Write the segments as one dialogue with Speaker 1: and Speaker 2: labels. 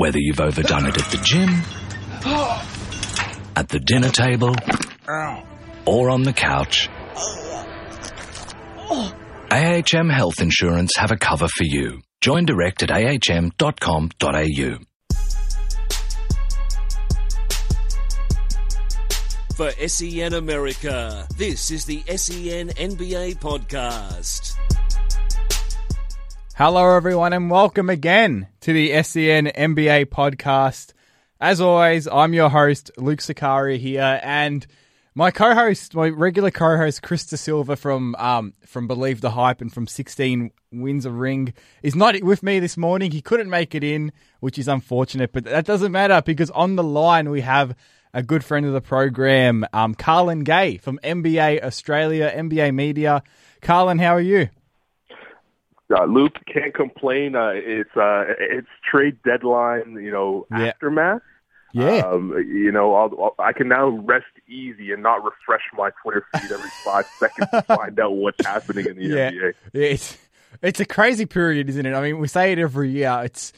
Speaker 1: Whether you've overdone it at the gym, at the dinner table, or on the couch, AHM Health Insurance have a cover for you. Join direct at ahm.com.au.
Speaker 2: For SEN America, this is the SEN NBA podcast.
Speaker 3: Hello, everyone, and welcome again to the SEN NBA podcast. As always, I'm your host, Luke Sicari here, and my co-host, my regular co-host, Chris De Silva from um, from Believe the Hype and from 16 Wins a Ring, is not with me this morning. He couldn't make it in, which is unfortunate, but that doesn't matter because on the line we have a good friend of the program, um, Carlan Gay from NBA Australia, NBA Media. Carlan, how are you?
Speaker 4: Uh, Luke can't complain. Uh, it's uh, it's trade deadline, you know,
Speaker 3: Yeah.
Speaker 4: aftermath.
Speaker 3: Yeah.
Speaker 4: Um, you know, I'll, I can now rest easy and not refresh my Twitter feed every five seconds to find out what's happening in the
Speaker 3: Yeah.
Speaker 4: NBA.
Speaker 3: It's it's a crazy period, isn't it? I mean, we say it every year. It's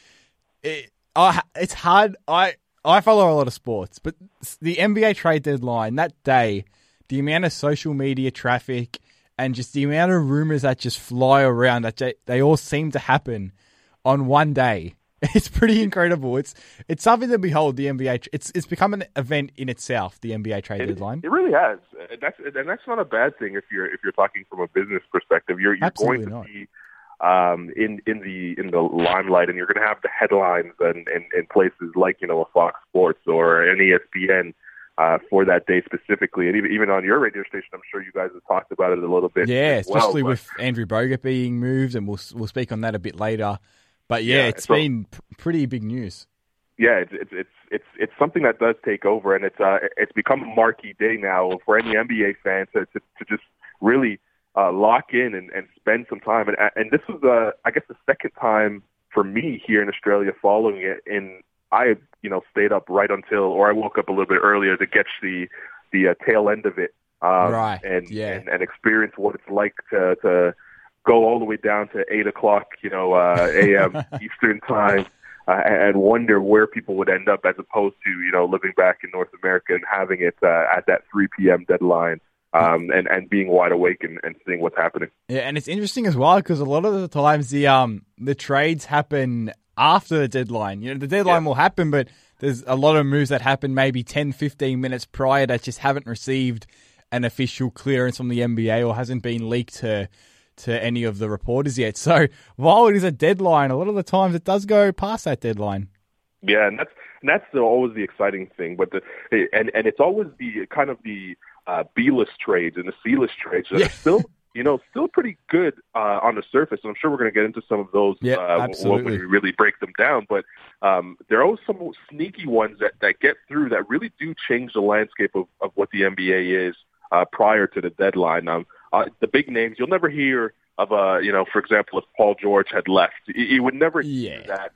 Speaker 3: it, I, it's hard. I I follow a lot of sports, but the NBA trade deadline that day, the amount of social media traffic and just the amount of rumors that just fly around that they, they all seem to happen on one day. It's pretty incredible. It's it's something to behold. The NBA. It's it's become an event in itself. The NBA trade
Speaker 4: It,
Speaker 3: deadline.
Speaker 4: it really has. And That's and that's not a bad thing if you're if you're talking from a business perspective. You're you're
Speaker 3: Absolutely
Speaker 4: going to
Speaker 3: not.
Speaker 4: be um, in in the in the limelight, and you're going to have the headlines and in, in places like you know a Fox Sports or an ESPN uh, for that day specifically. And even even on your radio station, I'm sure you guys have talked about it a little bit.
Speaker 3: Yeah,
Speaker 4: as well,
Speaker 3: especially
Speaker 4: but-
Speaker 3: with Andrew Bogut being moved, and we'll we'll speak on that a bit later. But yeah,
Speaker 4: Yeah,
Speaker 3: it's
Speaker 4: so-
Speaker 3: been p- pretty big news.
Speaker 4: yeah, it's it's it's it's it's something that does take over, and it's uh it's become a marquee day now for any NBA fan to to, to just really uh, lock in and, and spend some time. And and this was uh I guess the second time for me here in Australia following it, and I you know stayed up right until or I woke up a little bit earlier to catch the the uh, tail end of it, um,
Speaker 3: Right,
Speaker 4: And,
Speaker 3: yeah.
Speaker 4: and and experience what it's like to to go all the way down to eight o'clock, you know, uh, a.m. Eastern time uh, and wonder where people would end up as opposed to you know living back in North America and having it uh, at that 3 p.m. deadline um, and and being wide awake and, and seeing what's happening.
Speaker 3: Yeah, and it's interesting as well because a lot of the times the um the trades happen after the deadline. You know, the deadline
Speaker 4: Yeah.
Speaker 3: will happen, but there's a lot of moves that happen maybe 10, 15 minutes prior that just haven't received an official clearance from the NBA or hasn't been leaked to to any of the reporters yet. So while it is a deadline, a lot of the times it does go past that deadline.
Speaker 4: Yeah, and that's and that's the, always the exciting thing. But the and and it's always the kind of the uh, B-list trades and the C-list trades that
Speaker 3: Yeah.
Speaker 4: are still you know still pretty good uh, on the surface. And I'm sure we're going to get into some of those
Speaker 3: Yeah,
Speaker 4: uh, when we really break them down. But um, there are always some sneaky ones that that get through that really do change the landscape of, of what the NBA is uh, prior to the deadline. Um, uh, the big names you'll never hear of. Uh, you know, for example, if Paul George had left, you, you would never
Speaker 3: Yeah.
Speaker 4: hear that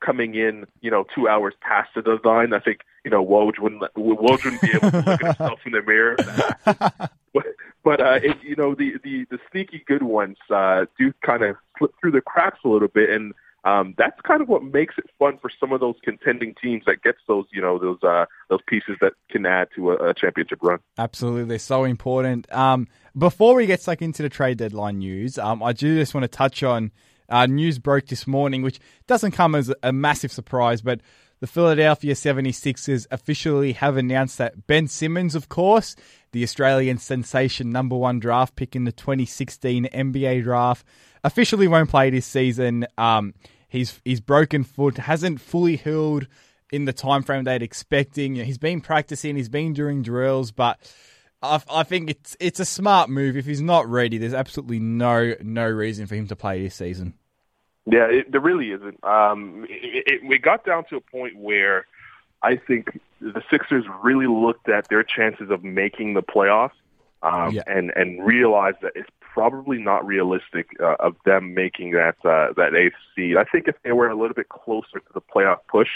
Speaker 4: coming in, you know, two hours past the deadline. I think, you know, Woj wouldn't Woj wouldn't be able to look at himself in the mirror. but but uh, it, you know, the, the the sneaky good ones uh, do kind of slip through the cracks a little bit, and um, that's kind of what makes it fun for some of those contending teams that gets those, you know, those uh, those pieces that can add to a, a championship run.
Speaker 3: Absolutely, so important. Um, before we get stuck into the trade deadline news, um, I do just want to touch on uh, news broke this morning, which doesn't come as a massive surprise, but the Philadelphia 76ers officially have announced that Ben Simmons, of course, the Australian sensation number one draft pick in the 2016 NBA draft, officially won't play this season. Um, his his broken foot hasn't fully healed in the time frame they'd expecting. He's been practicing, he's been doing drills, but I, I think it's it's a smart move. If he's not ready, there's absolutely no no reason for him to play this season.
Speaker 4: Yeah, it, there really isn't. Um, it, it, we got down to a point where I think the Sixers really looked at their chances of making the playoffs um,
Speaker 3: Yeah.
Speaker 4: and and realized that it's probably not realistic uh, of them making that uh, that eighth seed. I think if they were a little bit closer to the playoff push,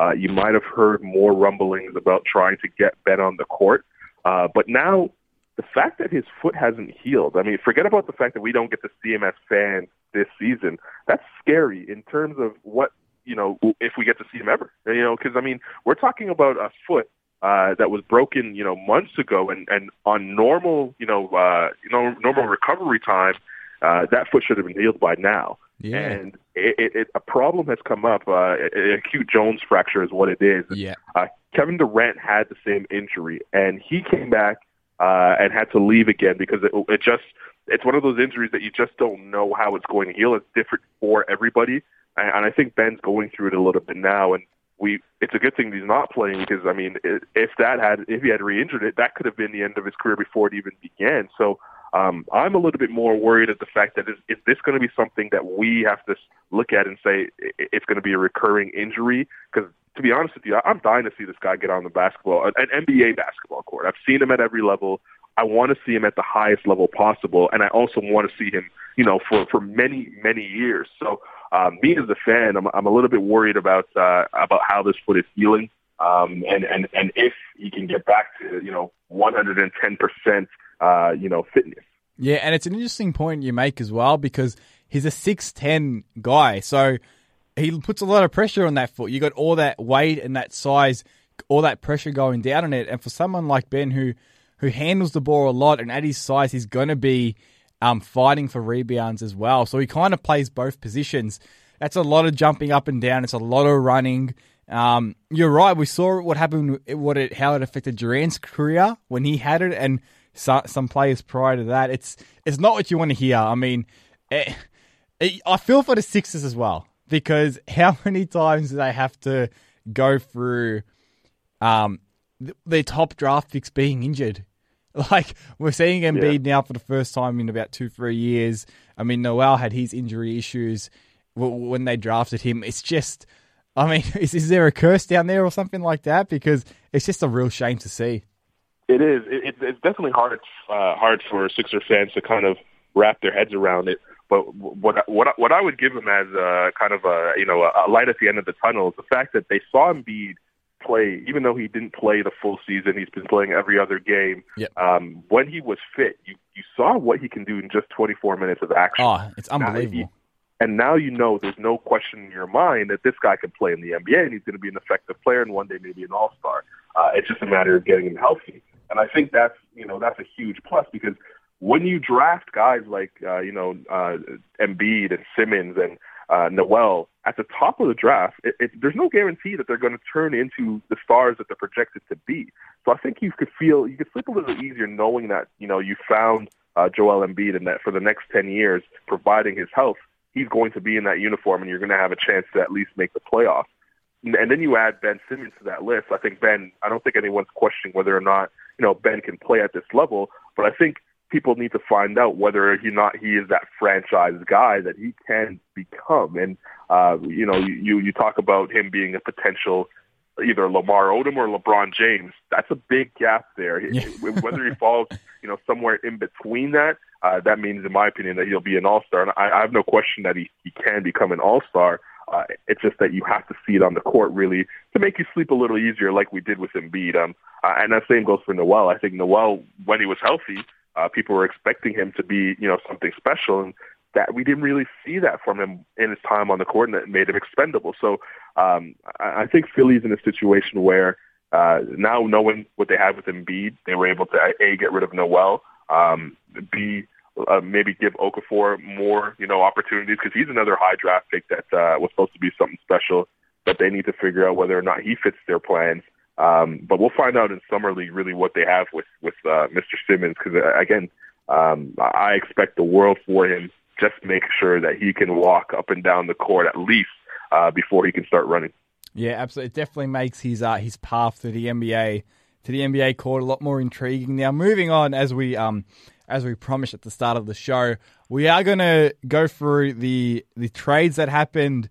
Speaker 4: uh, you might have heard more rumblings about trying to get Ben on the court. Uh, but now the fact that his foot hasn't healed, I mean, forget about the fact that we don't get to see him as fans this season. That's scary in terms of what you know, if we get to see him ever. You know, because I mean, we're talking about a foot uh, that was broken, you know, months ago, and and on normal, you know, uh, you know, normal recovery time, uh, that foot should have been healed by now.
Speaker 3: Yeah.
Speaker 4: And it, it, it, a problem has come up. Uh, acute Jones fracture is what it is.
Speaker 3: Yeah.
Speaker 4: Uh, Kevin Durant had the same injury, and he came back uh, and had to leave again because it, it just it's one of those injuries that you just don't know how it's going to heal. It's different for everybody, and, and I think Ben's going through it a little bit now. And we it's a good thing he's not playing because I mean if that had if he had re-injured it, that could have been the end of his career before it even began. So um, I'm a little bit more worried at the fact that is, is this going to be something that we have to look at and say it's going to be a recurring injury? Because to be honest with you, I'm dying to see this guy get on the basketball, an NBA basketball court. I've seen him at every level. I want to see him at the highest level possible, and I also want to see him, you know, for for many many years. So um, me as a fan, I'm, I'm a little bit worried about uh, about how this foot is healing, um, and and and if he can get back to you know 110 percent, uh, you know, fitness.
Speaker 3: Yeah, and it's an interesting point you make as well because he's a six ten guy, so he puts a lot of pressure on that foot. You got all that weight and that size, all that pressure going down on it, and for someone like Ben who who handles the ball a lot and at his size, he's going to be um, fighting for rebounds as well. So he kind of plays both positions. That's a lot of jumping up and down. It's a lot of running. Um, you're right. We saw what happened, what it, how it affected Durant's career when he had it, and so, some players prior to that. It's it's not what you want to hear. I mean, it, eh, it, I feel for the Sixers as well because how many times do they have to go through um, their top draft picks being injured? Like we're seeing Embiid yeah. now for the first time in about two, three years. I mean, Noel had his injury issues when they drafted him. It's just, I mean, is, is there a curse down there or something like that? Because it's just a real shame to see.
Speaker 4: It is. It, it's definitely hard, uh, hard for Sixer fans to kind of wrap their heads around it. But what what what I would give them as a kind of a you know a light at the end of the tunnel is the fact that they saw Embiid play, even though he didn't play the full season, he's been playing every other game.
Speaker 3: Yep.
Speaker 4: Um, when he was fit, you, you saw what he can do in just 24 minutes of action.
Speaker 3: Oh, it's unbelievable.
Speaker 4: Now, he, and now you know there's no question in your mind that this guy can play in the NBA and he's going to be an effective player and one day maybe an all-star. Uh, it's just a matter of getting him healthy. And I think that's, you know, that's a huge plus because when you draft guys like, uh, you know, uh, Embiid and Simmons and uh, Noel at the top of the draft, it, it, there's no guarantee that they're going to turn into the stars that they're projected to be. So I think you could feel you could sleep a little easier knowing that you know you found uh, Joel Embiid and that for the next ten years, providing his health, he's going to be in that uniform, and you're going to have a chance to at least make the playoffs. And then you add Ben Simmons to that list. I think Ben. I don't think anyone's questioning whether or not you know Ben can play at this level, but I think people need to find out whether he not he is that franchise guy that he can become. And uh, you know, you you talk about him being a potential either Lamar Odom or LeBron James. That's a big gap there. Whether he falls, you know, somewhere in between that, uh, that means, in my opinion, that he'll be an All Star. And I, I have no question that he he can become an All Star. Uh, it's just that you have to see it on the court really to make you sleep a little easier, like we did with Embiid. Um, uh, and that same goes for Noel. I think Noel, when he was healthy, uh, people were expecting him to be, you know, something special, and that we didn't really see that from him in his time on the court, and that made him expendable. So um, I, I think Philly's in a situation where uh, now knowing what they had with Embiid, they were able to a get rid of Noel, um, b uh, maybe give Okafor more, you know, opportunities because he's another high draft pick that uh, was supposed to be something special. But they need to figure out whether or not he fits their plans. Um, but we'll find out in summer league really what they have with with uh, Mr. Simmons because uh, again, um, I expect the world for him. Just make sure that he can walk up and down the court at least uh, before he can start running.
Speaker 3: Yeah, absolutely. It definitely makes his uh, his path to the NBA to the NBA court a lot more intriguing. Now, moving on as we um as we promised at the start of the show, we are going to go through the the trades that happened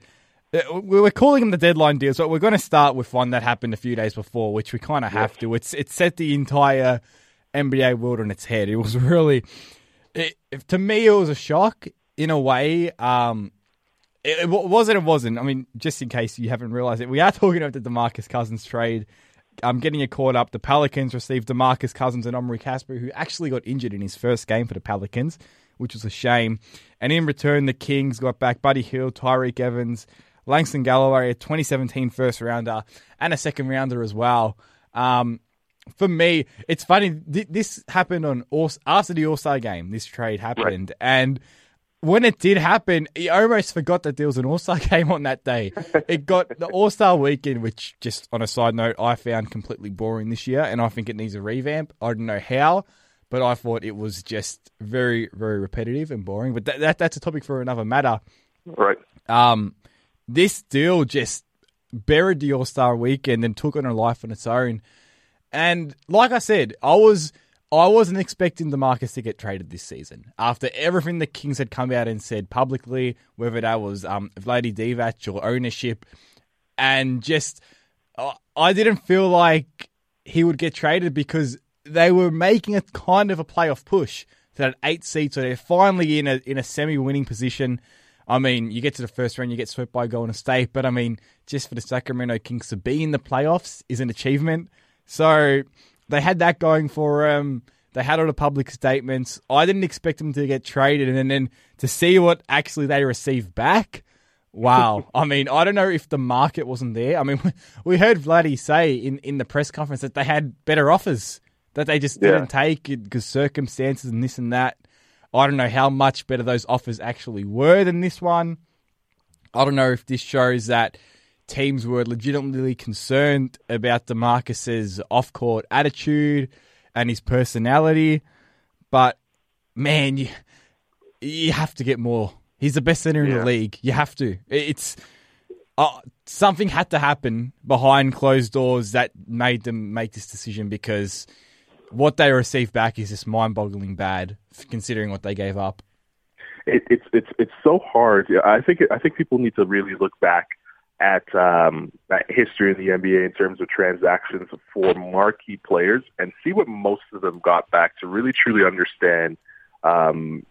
Speaker 3: we're calling them the deadline deals, but we're going to start with one that happened a few days before, which we kind of have to. It's it set the entire NBA world on its head. It was really, it, to me, it was a shock in a way. Um, it, it wasn't. It wasn't. I mean, just in case you haven't realized it, we are talking about the Demarcus Cousins trade. I'm getting it caught up. The Pelicans received Demarcus Cousins and Omri Casspi, who actually got injured in his first game for the Pelicans, which was a shame. And in return, the Kings got back Buddy Hield, Tyreke Evans, Langston Galloway, a 2017 first rounder, and a second rounder as well. Um, for me, it's funny. Th- this happened on all- after the All Star game. This trade happened, and when it did happen, he almost forgot that there was an All Star game on that day. It got the All Star weekend, which, just on a side note, I found completely boring this year, and I think it needs a revamp. I don't know how, but I thought it was just very, very repetitive and boring. But that, that that's a topic for another matter.
Speaker 4: Right.
Speaker 3: Um, this deal just buried the All Star weekend and took on a life on its own. And like I said, I was I wasn't expecting the Demarcus to get traded this season after everything the Kings had come out and said publicly, whether that was um, Vlade Divac or ownership, and just uh, I didn't feel like he would get traded because they were making a kind of a playoff push to that eight seed, so they're finally in a in a semi winning position. I mean, you get to the first round, you get swept by Golden State, but I mean, just for the Sacramento Kings to be in the playoffs is an achievement. So they had that going for them. They had all the public statements. I didn't expect them to get traded, and then to see what actually they received back. Wow. I mean, I don't know if the market wasn't there. I mean, we heard Vladdy say in, in the press conference that they had better offers that they just didn't take because circumstances and this and that. I don't know how much better those offers actually were than this one. I don't know if this shows that teams were legitimately concerned about Demarcus's off-court attitude and his personality, but man, you you have to get more. He's the best center in
Speaker 4: Yeah.
Speaker 3: the league. You have to. It's uh, something had to happen behind closed doors that made them make this decision because what they received back is just mind-boggling bad, considering what they gave up.
Speaker 4: it, it's it's it's so hard. I think I think people need to really look back at um, history in the NBA in terms of transactions for marquee players and see what most of them got back to really truly understand um,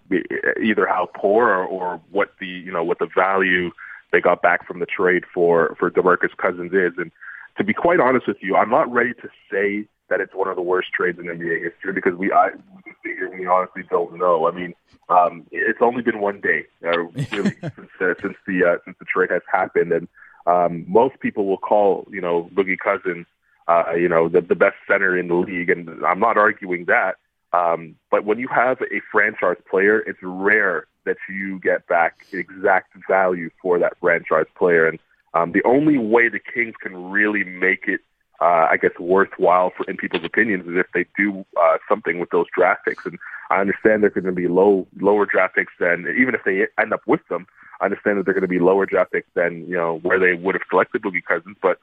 Speaker 4: either how poor or, or what the you know what the value they got back from the trade for for DeMarcus Cousins is. And to be quite honest with you, I'm not ready to say that it's one of the worst trades in NBA history because we I we can sit here and we honestly don't know. I mean, um, it's only been one day uh, really since uh, since the uh, since the trade has happened, and um, most people will call you know Boogie Cousins uh, you know the the best center in the league, and I'm not arguing that. Um, but when you have a franchise player, it's rare that you get back exact value for that franchise player. And um, the only way the Kings can really make it, uh, I guess, worthwhile for in people's opinions is if they do uh, something with those draft picks. And I understand they're going to be low, lower draft picks than even if they end up with them. I understand that they're going to be lower draft picks than you know where they would have selected Boogie Cousins, but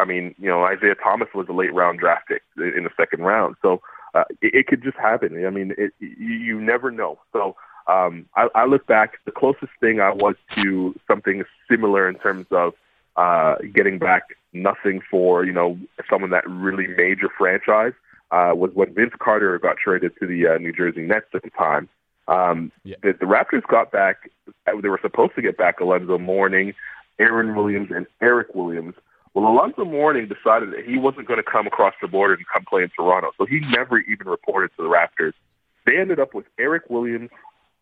Speaker 4: I mean, you know, Isaiah Thomas was a late round draft pick in the second round, so uh, it, it could just happen. I mean, it, you, you never know. So um, I, I look back. The closest thing I was to something similar in terms of uh, getting back nothing for you know someone that really major franchise uh, was when Vince Carter got traded to the uh, New Jersey Nets at the time. Um,
Speaker 3: Yeah.
Speaker 4: the, the Raptors got back. They were supposed to get back Alonzo Mourning, Aaron Williams, and Eric Williams. Well, Alonzo Mourning decided that he wasn't going to come across the border and come play in Toronto, so he never even reported to the Raptors. They ended up with Eric Williams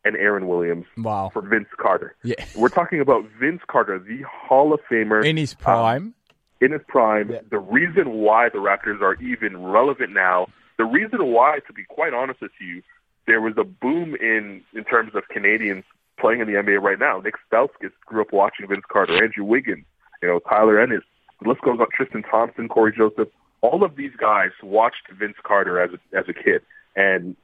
Speaker 4: and Aaron Williams
Speaker 3: Wow.
Speaker 4: for Vince Carter.
Speaker 3: Yeah.
Speaker 4: We're talking about Vince Carter, the Hall of Famer
Speaker 3: In his prime.
Speaker 4: In his prime.
Speaker 3: Yeah.
Speaker 4: The reason why the Raptors are even relevant now, the reason why, to be quite honest with you, there was a boom in in terms of Canadians playing in the NBA right now. Nick Stauskas grew up watching Vince Carter, Andrew Wiggins, you know, Tyler Ennis. The list goes on. Tristan Thompson, Cory Joseph. All of these guys watched Vince Carter as a, as a kid, and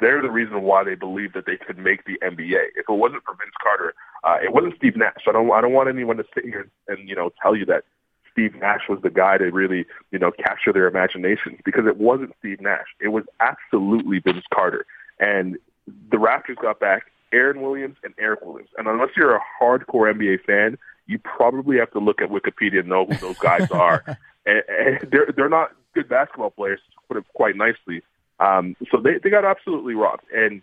Speaker 4: they're the reason why they believe that they could make the NBA. If it wasn't for Vince Carter, uh, it wasn't Steve Nash. I don't I don't want anyone to sit here and you know tell you that Steve Nash was the guy to really, you know, capture their imaginations because it wasn't Steve Nash. It was absolutely Vince Carter. And the Raptors got back Aaron Williams and Eric Williams. And unless you're a hardcore NBA fan, you probably have to look at Wikipedia and know who those guys are. and, and they're they're not good basketball players, to put it quite nicely. Um, so they they got absolutely robbed. And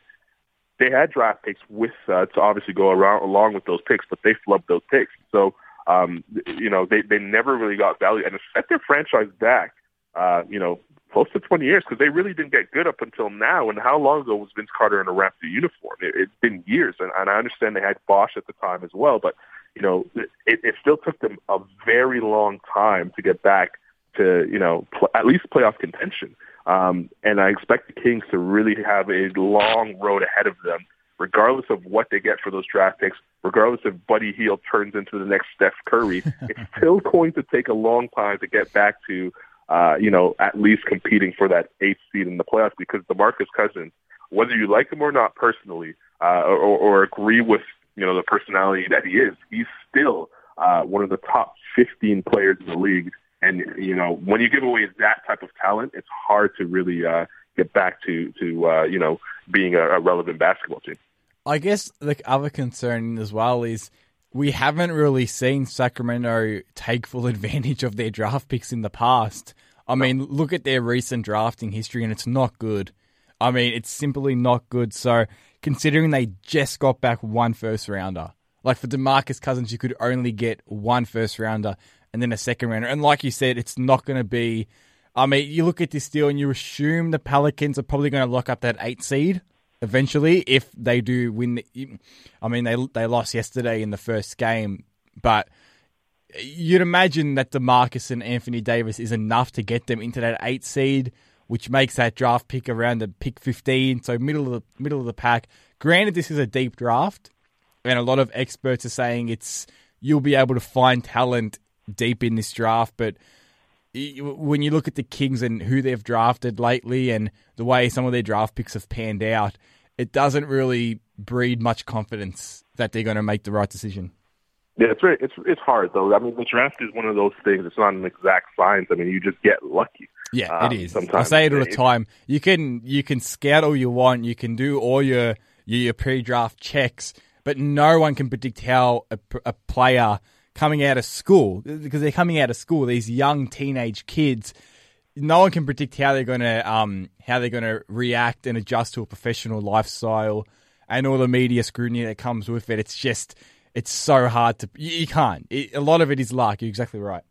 Speaker 4: they had draft picks with uh, to obviously go around along with those picks, but they flubbed those picks. So um, you know they they never really got value, and it set their franchise back. Uh, you know, close to 20 years because they really didn't get good up until now. And how long ago was Vince Carter in a Raptor uniform? It, it's been years, and, and I understand they had Bosh at the time as well, but you know, it, it still took them a very long time to get back to, you know, pl- at least playoff contention. Um, and I expect the Kings to really have a long road ahead of them, regardless of what they get for those draft picks, regardless if Buddy Hield turns into the next Steph Curry. it's still going to take a long time to get back to, uh, you know, at least competing for that eighth seed in the playoffs because DeMarcus Cousins, whether you like him or not personally, uh, or, or agree with, you know, the personality that he is, he's still uh, one of the top 15 players in the league and you know, when you give away that type of talent, it's hard to really uh, get back to to uh, you know being a, a relevant basketball team.
Speaker 3: I guess the other concern as well is we haven't really seen Sacramento take full advantage of their draft picks in the past. I mean, look at their recent drafting history, and it's not good. I mean, it's simply not good. So, considering they just got back one first rounder, like for Demarcus Cousins, you could only get one first rounder and then a second rounder. And like you said, it's not going to be. I mean, you look at this deal and you assume the Pelicans are probably going to lock up that eight seed eventually if they do win. The, I mean, they they lost yesterday in the first game, but you'd imagine that Demarcus and Anthony Davis is enough to get them into that eight seed, which makes that draft pick around the pick fifteen, so middle of the middle of the pack. Granted, this is a deep draft, and a lot of experts are saying it's you'll be able to find talent deep in this draft, but when you look at the Kings and who they've drafted lately and the way some of their draft picks have panned out, it doesn't really breed much confidence that they're going to make the right decision.
Speaker 4: Yeah, it's very, it's it's hard though. I mean, the draft is one of those things. It's not an exact science. I mean, you just get lucky.
Speaker 3: Yeah, um, it is. Sometimes. I say it all the time. You can you can scout all you want. You can do all your your, your pre-draft checks, but no one can predict how a, a player coming out of school because they're coming out of school. These young teenage kids, no one can predict how they're going to um, how they're going to react and adjust to a professional lifestyle and all the media scrutiny that comes with it. It's just it's so hard to you, you can't. It, a lot of it is luck. You're exactly right.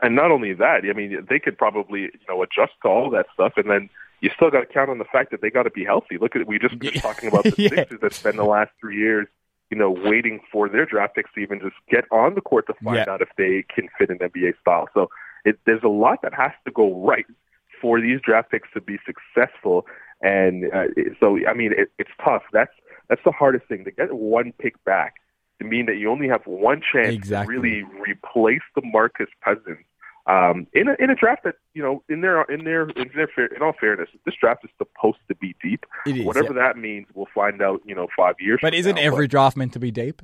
Speaker 4: And not only that, I mean, they could probably you know adjust to all that stuff, and then you still got to count on the fact that they got to be healthy. Look at we just been talking about the yeah. Sixers that spent the last three years you know, waiting for their draft picks to even just get on the court to find yeah. out if they can fit an NBA style. So it, there's a lot that has to go right for these draft picks to be successful. And uh, so, I mean, it, it's tough. That's that's the hardest thing to get one pick back to mean that you only have one chance
Speaker 3: exactly.
Speaker 4: to really replace DeMarcus Cousins um, in a in a draft that you know in their in their in their fair, in all fairness, this draft is supposed to be deep.
Speaker 3: It is,
Speaker 4: Whatever
Speaker 3: yeah.
Speaker 4: that means, we'll find out. You know, five years.
Speaker 3: But isn't
Speaker 4: now.
Speaker 3: every
Speaker 4: but,
Speaker 3: draft meant to be deep?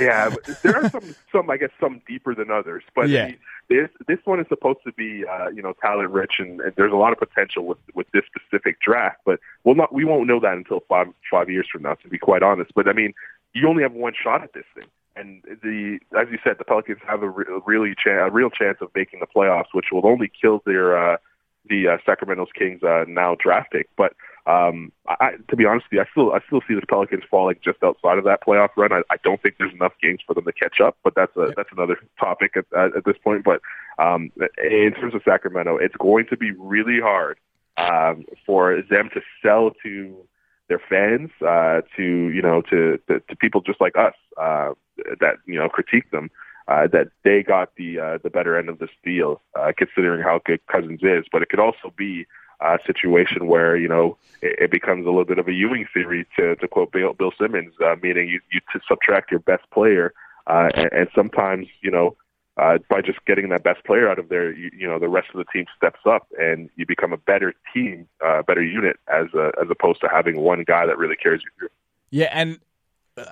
Speaker 4: yeah, there are some some I guess some deeper than others, but
Speaker 3: yeah.
Speaker 4: This this one is supposed to be uh, you know talent rich and, and there's a lot of potential with with this specific draft. But we'll not we won't know that until five five years from now, to be quite honest. But I mean, you only have one shot at this thing. And the, as you said, the Pelicans have a re- really cha- a real chance of making the playoffs, which will only kill their uh, the uh, Sacramento Kings uh, now draft pick. But um, I, to be honest with you, I still I still see the Pelicans falling just outside of that playoff run. I, I don't think there's enough games for them to catch up, but that's a that's another topic at, at, at this point. But um, in terms of Sacramento, it's going to be really hard um, for them to sell to their fans, uh, to you know, to, to to people just like us uh, that you know critique them. Uh, that they got the uh, the better end of this deal, uh, considering how good Cousins is. But it could also be a situation where you know it, it becomes a little bit of a Ewing theory, to to quote Bill, Bill Simmons, uh, meaning you you to subtract your best player, uh, and, and sometimes you know uh, by just getting that best player out of there, you, you know, the rest of the team steps up and you become a better team, a uh, better unit as a, as opposed to having one guy that really carries you through.
Speaker 3: Yeah, and uh,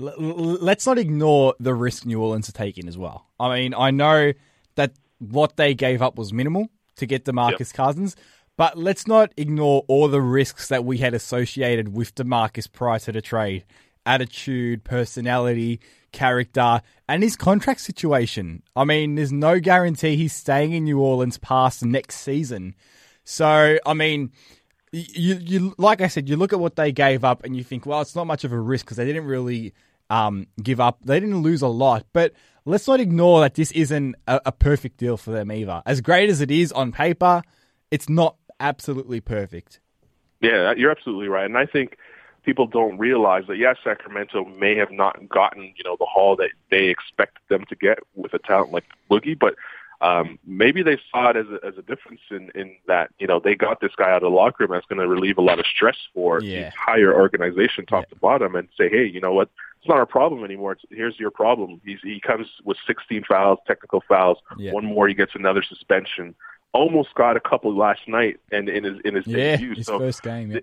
Speaker 3: l- l- let's not ignore the risk New Orleans are taking as well. I mean, I know that what they gave up was minimal to get DeMarcus yep. Cousins, but let's not ignore all the risks that we had associated with DeMarcus prior to the trade. Attitude, personality, character, and his contract situation. I mean, there's no guarantee he's staying in New Orleans past next season. So, I mean, you, you like I said, you look at what they gave up and you think, well, it's not much of a risk because they didn't really um, give up. They didn't lose a lot, but let's not ignore that this isn't a, a perfect deal for them either. As great as it is on paper, it's not absolutely perfect.
Speaker 4: Yeah, you're absolutely right, and I think people don't realize that yes, Sacramento may have not gotten you know the haul that they expected them to get with a talent like Boogie, but um, maybe they saw it as a, as a difference in, in that you know they got this guy out of the locker room that's going to relieve a lot of stress for
Speaker 3: Yeah.
Speaker 4: the entire organization, top
Speaker 3: Yeah.
Speaker 4: to bottom, and say, hey, you know what? It's not our problem anymore. It's, here's your problem. He's, he comes with 16 fouls, technical fouls.
Speaker 3: Yeah.
Speaker 4: One more, he gets another suspension. Almost got a couple last night, and in his in his
Speaker 3: Yeah,
Speaker 4: debut.
Speaker 3: his
Speaker 4: so
Speaker 3: first game. Yeah.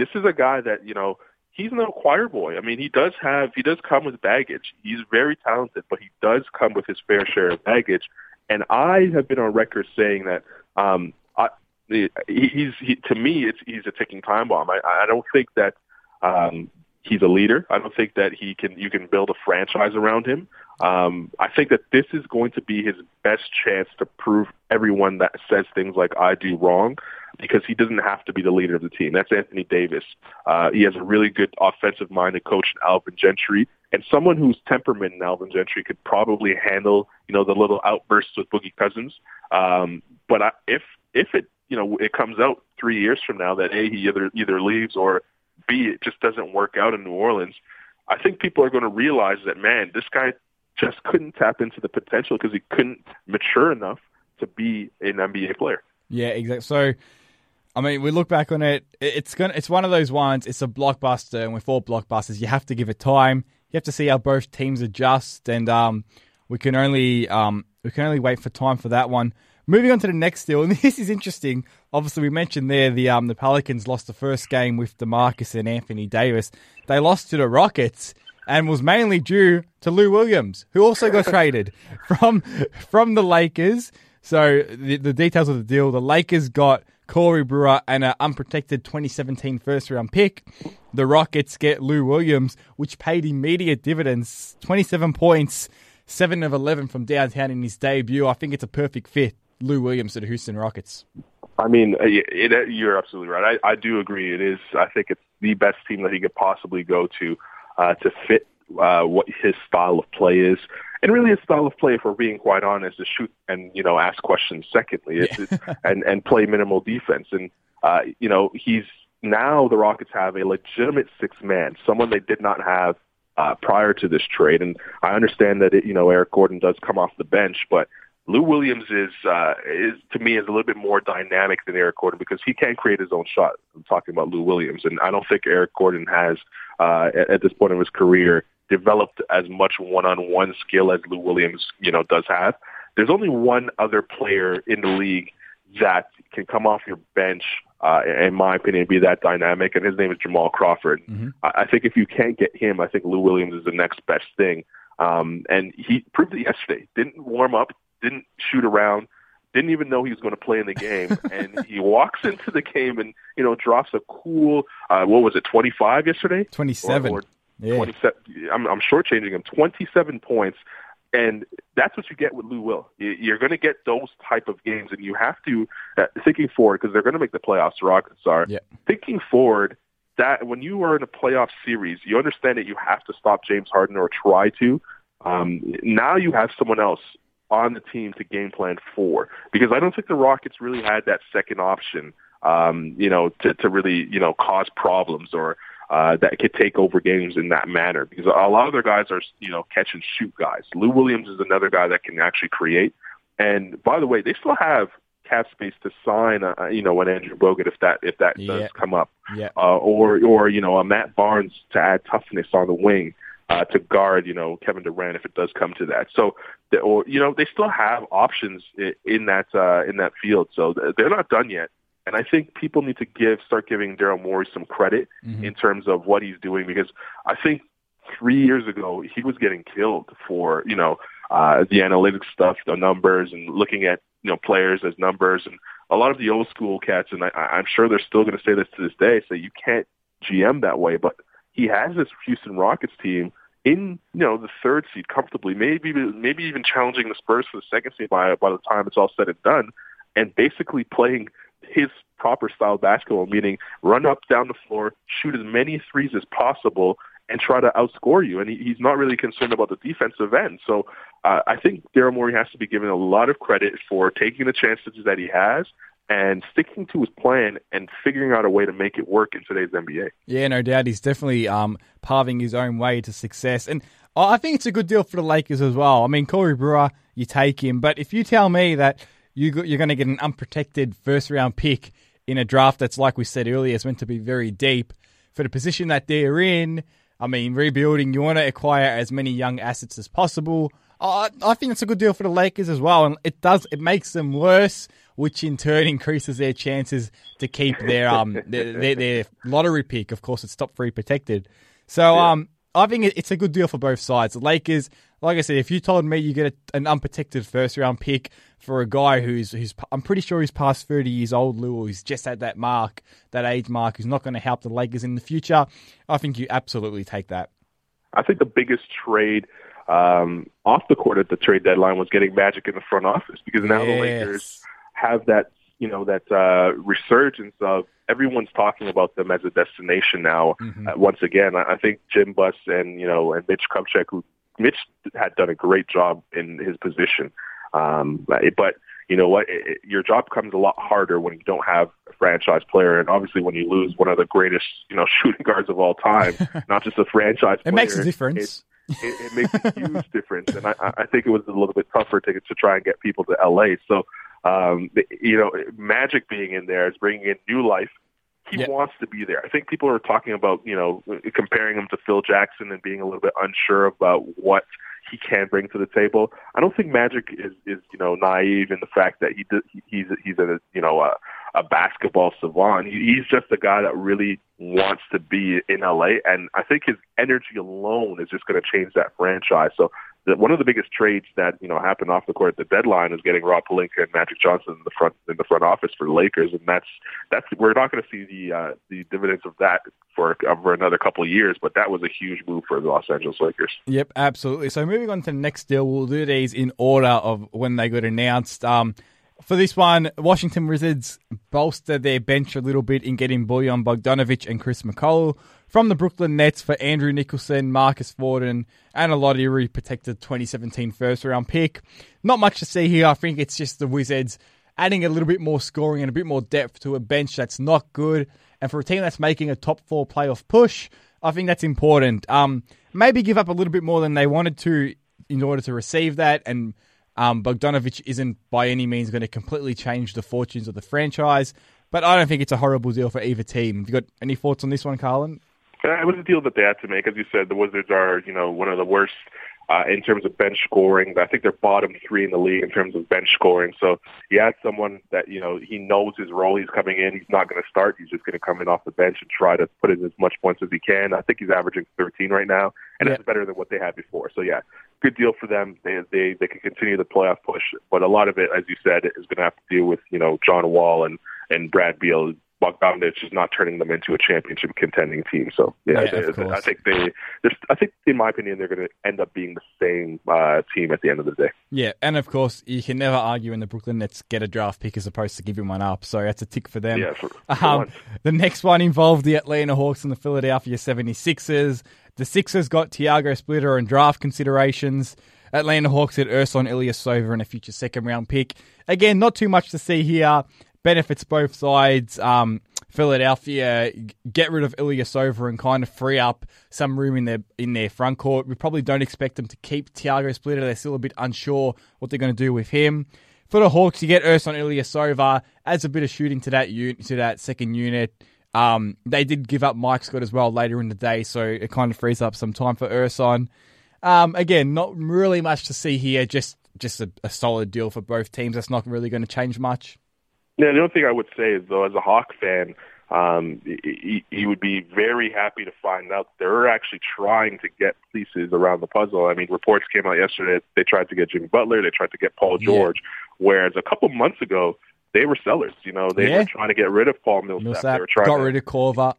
Speaker 4: Th- this is a guy that you know he's no choir boy. I mean, he does have he does come with baggage. He's very talented, but he does come with his fair share of baggage. And I have been on record saying that um, I, he- he's he, to me it's he's a ticking time bomb. I, I don't think that um, he's a leader. I don't think that he can you can build a franchise around him. Um, I think that this is going to be his best chance to prove everyone that says things like I do wrong because he doesn't have to be the leader of the team. That's Anthony Davis. Uh, he has a really good offensive minded coach in Alvin Gentry and someone whose temperament in Alvin Gentry could probably handle, you know, the little outbursts with Boogie Cousins. Um, but I, if, if it, you know, it comes out three years from now that A, he either, either leaves or B, it just doesn't work out in New Orleans, I think people are going to realize that, man, this guy just couldn't tap into the potential because he couldn't mature enough to be an NBA player.
Speaker 3: Yeah, exactly. So, I mean, we look back on it. it- It's gonna. It's one of those ones. It's a blockbuster, and with all blockbusters, you have to give it time. You have to see how both teams adjust, and um, we can only um, we can only wait for time for that one. Moving on to the next deal, and this is interesting. Obviously, we mentioned there the um the Pelicans lost the first game with Demarcus and Anthony Davis. They lost to the Rockets, and was mainly due to Lou Williams, who also got traded from from the Lakers. So the, the details of the deal: the Lakers got Corey Brewer and an unprotected 2017 first round pick. The Rockets get Lou Williams, which paid immediate dividends: 27 points, seven of 11 from downtown in his debut. I think it's a perfect fit. Lou Williams to the Houston Rockets.
Speaker 4: I mean, uh, it, it, you're absolutely right. I, I do agree. It is. I think it's the best team that he could possibly go to uh, to fit uh, what his style of play is, and really his style of play, if we're being quite honest, is shoot and you know ask questions. Secondly, it's, it's, and and play minimal defense. And uh, you know he's now the Rockets have a legitimate six man, someone they did not have uh, prior to this trade. And I understand that it, you know Eric Gordon does come off the bench, but Lou Williams is uh, is to me is a little bit more dynamic than Eric Gordon because he can create his own shot. I'm talking about Lou Williams, and I don't think Eric Gordon has uh, at, at this point of his career developed as much one-on-one skill as Lou Williams, you know, does have. There's only one other player in the league that can come off your bench, uh, in my opinion, be that dynamic, and his name is Jamal Crawford.
Speaker 3: Mhm.
Speaker 4: I, I think if you can't get him, I think Lou Williams is the next best thing. Um, and he proved it yesterday. Didn't warm up, didn't shoot around, didn't even know he was going to play in the game, and he walks into the game and you know drops a cool uh, what was it, 25 yesterday?
Speaker 3: 27.
Speaker 4: Or, or
Speaker 3: yeah.
Speaker 4: 27. I'm, I'm shortchanging him. 27 points, and that's what you get with Lou Will. You- You're going to get those type of games, and you have to uh, thinking forward because they're going to make the playoffs. The Rockets are
Speaker 3: Yeah.
Speaker 4: thinking forward. That when you are in a playoff series, you understand that you have to stop James Harden or try to. Um, now you have someone else on the team to game plan for because I don't think the Rockets really had that second option. Um, you know, to, to really you know cause problems or uh, that could take over games in that manner because a lot of their guys are you know catch and shoot guys. Lou Williams is another guy that can actually create. And by the way, they still have cap space to sign, uh, you know, an Andrew Bogut if that if that
Speaker 3: Yeah.
Speaker 4: does come up,
Speaker 3: Yeah.
Speaker 4: uh, or or you know a Matt Barnes to add toughness on the wing uh, to guard, you know, Kevin Durant if it does come to that. So, or you know, they still have options in, that uh, in that field. So they're not done yet. And I think people need to give start giving Daryl Morey some credit
Speaker 3: Mhm.
Speaker 4: in terms of what he's doing because I think three years ago he was getting killed for you know uh, the analytics stuff, the numbers, and looking at you know players as numbers, and a lot of the old school cats, and I, I'm sure they're still going to say this to this day, say you can't GM that way, but he has this Houston Rockets team in you know the third seed comfortably, maybe maybe even challenging the Spurs for the second seed by by the time it's all said and done, and basically playing his proper style basketball, meaning run up down the floor, shoot as many threes as possible, and try to outscore you. And he, he's not really concerned about the defensive end. So uh, I think Daryl Morey has to be given a lot of credit for taking the chances that he has and sticking to his plan and figuring out a way to make it work in today's NBA.
Speaker 3: Yeah, no doubt. He's definitely um, paving his own way to success. And I think it's a good deal for the Lakers as well. I mean, Corey Brewer, you take him. But if you tell me that you, you're going to get an unprotected first round pick in a draft that's, like we said earlier, is meant to be very deep for the position that they're in, I mean, rebuilding, you want to acquire as many young assets as possible. I, I think it's a good deal for the Lakers as well, and it does it makes them worse, which in turn increases their chances to keep their um their, their, their lottery pick. Of course, it's top three protected. So yeah. um, I think it's a good deal for both sides. The Lakers, like I said, if you told me you get a, an unprotected first round pick for a guy who's who's I'm pretty sure he's past 30 years old, Lou, he's just at that mark, that age mark, who's not going to help the Lakers in the future, I think you absolutely take that.
Speaker 4: I think the biggest trade um, off the court at the trade deadline was getting Magic in the front office because now yes. the Lakers have that you know that uh, resurgence of everyone's talking about them as a destination now. Mm-hmm. Uh, once again, I, I think Jim Buss and you know and Mitch Kupchak, who Mitch had done a great job in his position, um, but you know what? It, it, your job comes a lot harder when you don't have a franchise player, and obviously when you lose one of the greatest, you know, shooting guards of all time, not just a franchise. Player.
Speaker 3: It makes a difference
Speaker 4: it, it makes a huge difference. And I, I think it was a little bit tougher to to try and get people to LA. So, um, you know, Magic being in there is bringing in new life. He wants to be there. I think people are talking about, you know, comparing him to Phil Jackson and being a little bit unsure about what he can bring to the table. I don't think Magic is is you know naive in the fact that he he's he's a you know a, a basketball savant. He, he's just a guy that really wants to be in LA, and I think his energy alone is just going to change that franchise. So the, one of the biggest trades that you know happened off the court at the deadline is getting Rob Pelinka and Magic Johnson in the front in the front office for the Lakers, and that's that's we're not going to see the uh, the dividends of that for over another couple of years, but that was a huge move for the Los Angeles Lakers.
Speaker 3: Yep, absolutely. So moving on to the next deal, we'll do these in order of when they got announced. Um, for this one, Washington Wizards bolstered their bench a little bit in getting Bojan Bogdanovic and Chris McCullough from the Brooklyn Nets for Andrew Nicholson, Marcus Thornton, and a lottery protected 2017 first round pick. Not much to see here. I think it's just the Wizards adding a little bit more scoring and a bit more depth to a bench that's not good. And for a team that's making a top four playoff push, I think that's important. Um, maybe give up a little bit more than they wanted to in order to receive that and um, Bogdanovic isn't by any means going to completely change the fortunes of the franchise, but I don't think it's a horrible deal for either team. Have you got any thoughts on this one, Carlan?
Speaker 4: It was a deal that they had to make. As you said, the Wizards are, you know, one of the worst uh, in terms of bench scoring. I think they're bottom three in the league in terms of bench scoring. So he has someone that, you know, he knows his role. He's coming in. He's not going to start. He's just going to come in off the bench and try to put in as much points as he can. I think he's averaging 13 right now, and yeah. that's better than what they had before. So, yeah, good deal for them. They they they can continue the playoff push, but a lot of it, as you said, is going to have to do with you know John Wall and and Brad Beal. Bogdanovic is not turning them into a championship contending team. So yeah, yeah they, I think they, I think in my opinion, they're going to end up being the same uh, team at the end of the day.
Speaker 3: Yeah, and of course, you can never argue when the Brooklyn Nets get a draft pick as opposed to giving one up. So that's a tick for them.
Speaker 4: Yeah, for, for
Speaker 3: um, the next one involved the Atlanta Hawks and the Philadelphia 76ers. The Sixers got Tiago Splitter and draft considerations. Atlanta Hawks had Ersan Ilyasova and a future second round pick. Again, not too much to see here. Benefits both sides. Um, Philadelphia get rid of Ilyasova and kind of free up some room in their in their front court. We probably don't expect them to keep Tiago Splitter. They're still a bit unsure what they're going to do with him. For the Hawks, you get Ersan Ilyasova, adds a bit of shooting to that to that second unit. Um, they did give up Mike Scott as well later in the day, so it kind of frees up some time for Ersan. Um, again, not really much to see here. Just just a, a, solid deal for both teams. That's not really going to change much.
Speaker 4: Yeah, the only thing I would say is though, as a Hawk fan, um, he, he would be very happy to find out they're actually trying to get pieces around the puzzle. I mean, reports came out yesterday. They tried to get Jimmy Butler. They tried to get Paul George. Yeah. Whereas a couple months ago, they were sellers. You know, they yeah. were trying to get rid of Paul Millsap. Millsap they were trying
Speaker 3: got
Speaker 4: to,
Speaker 3: rid of Korver.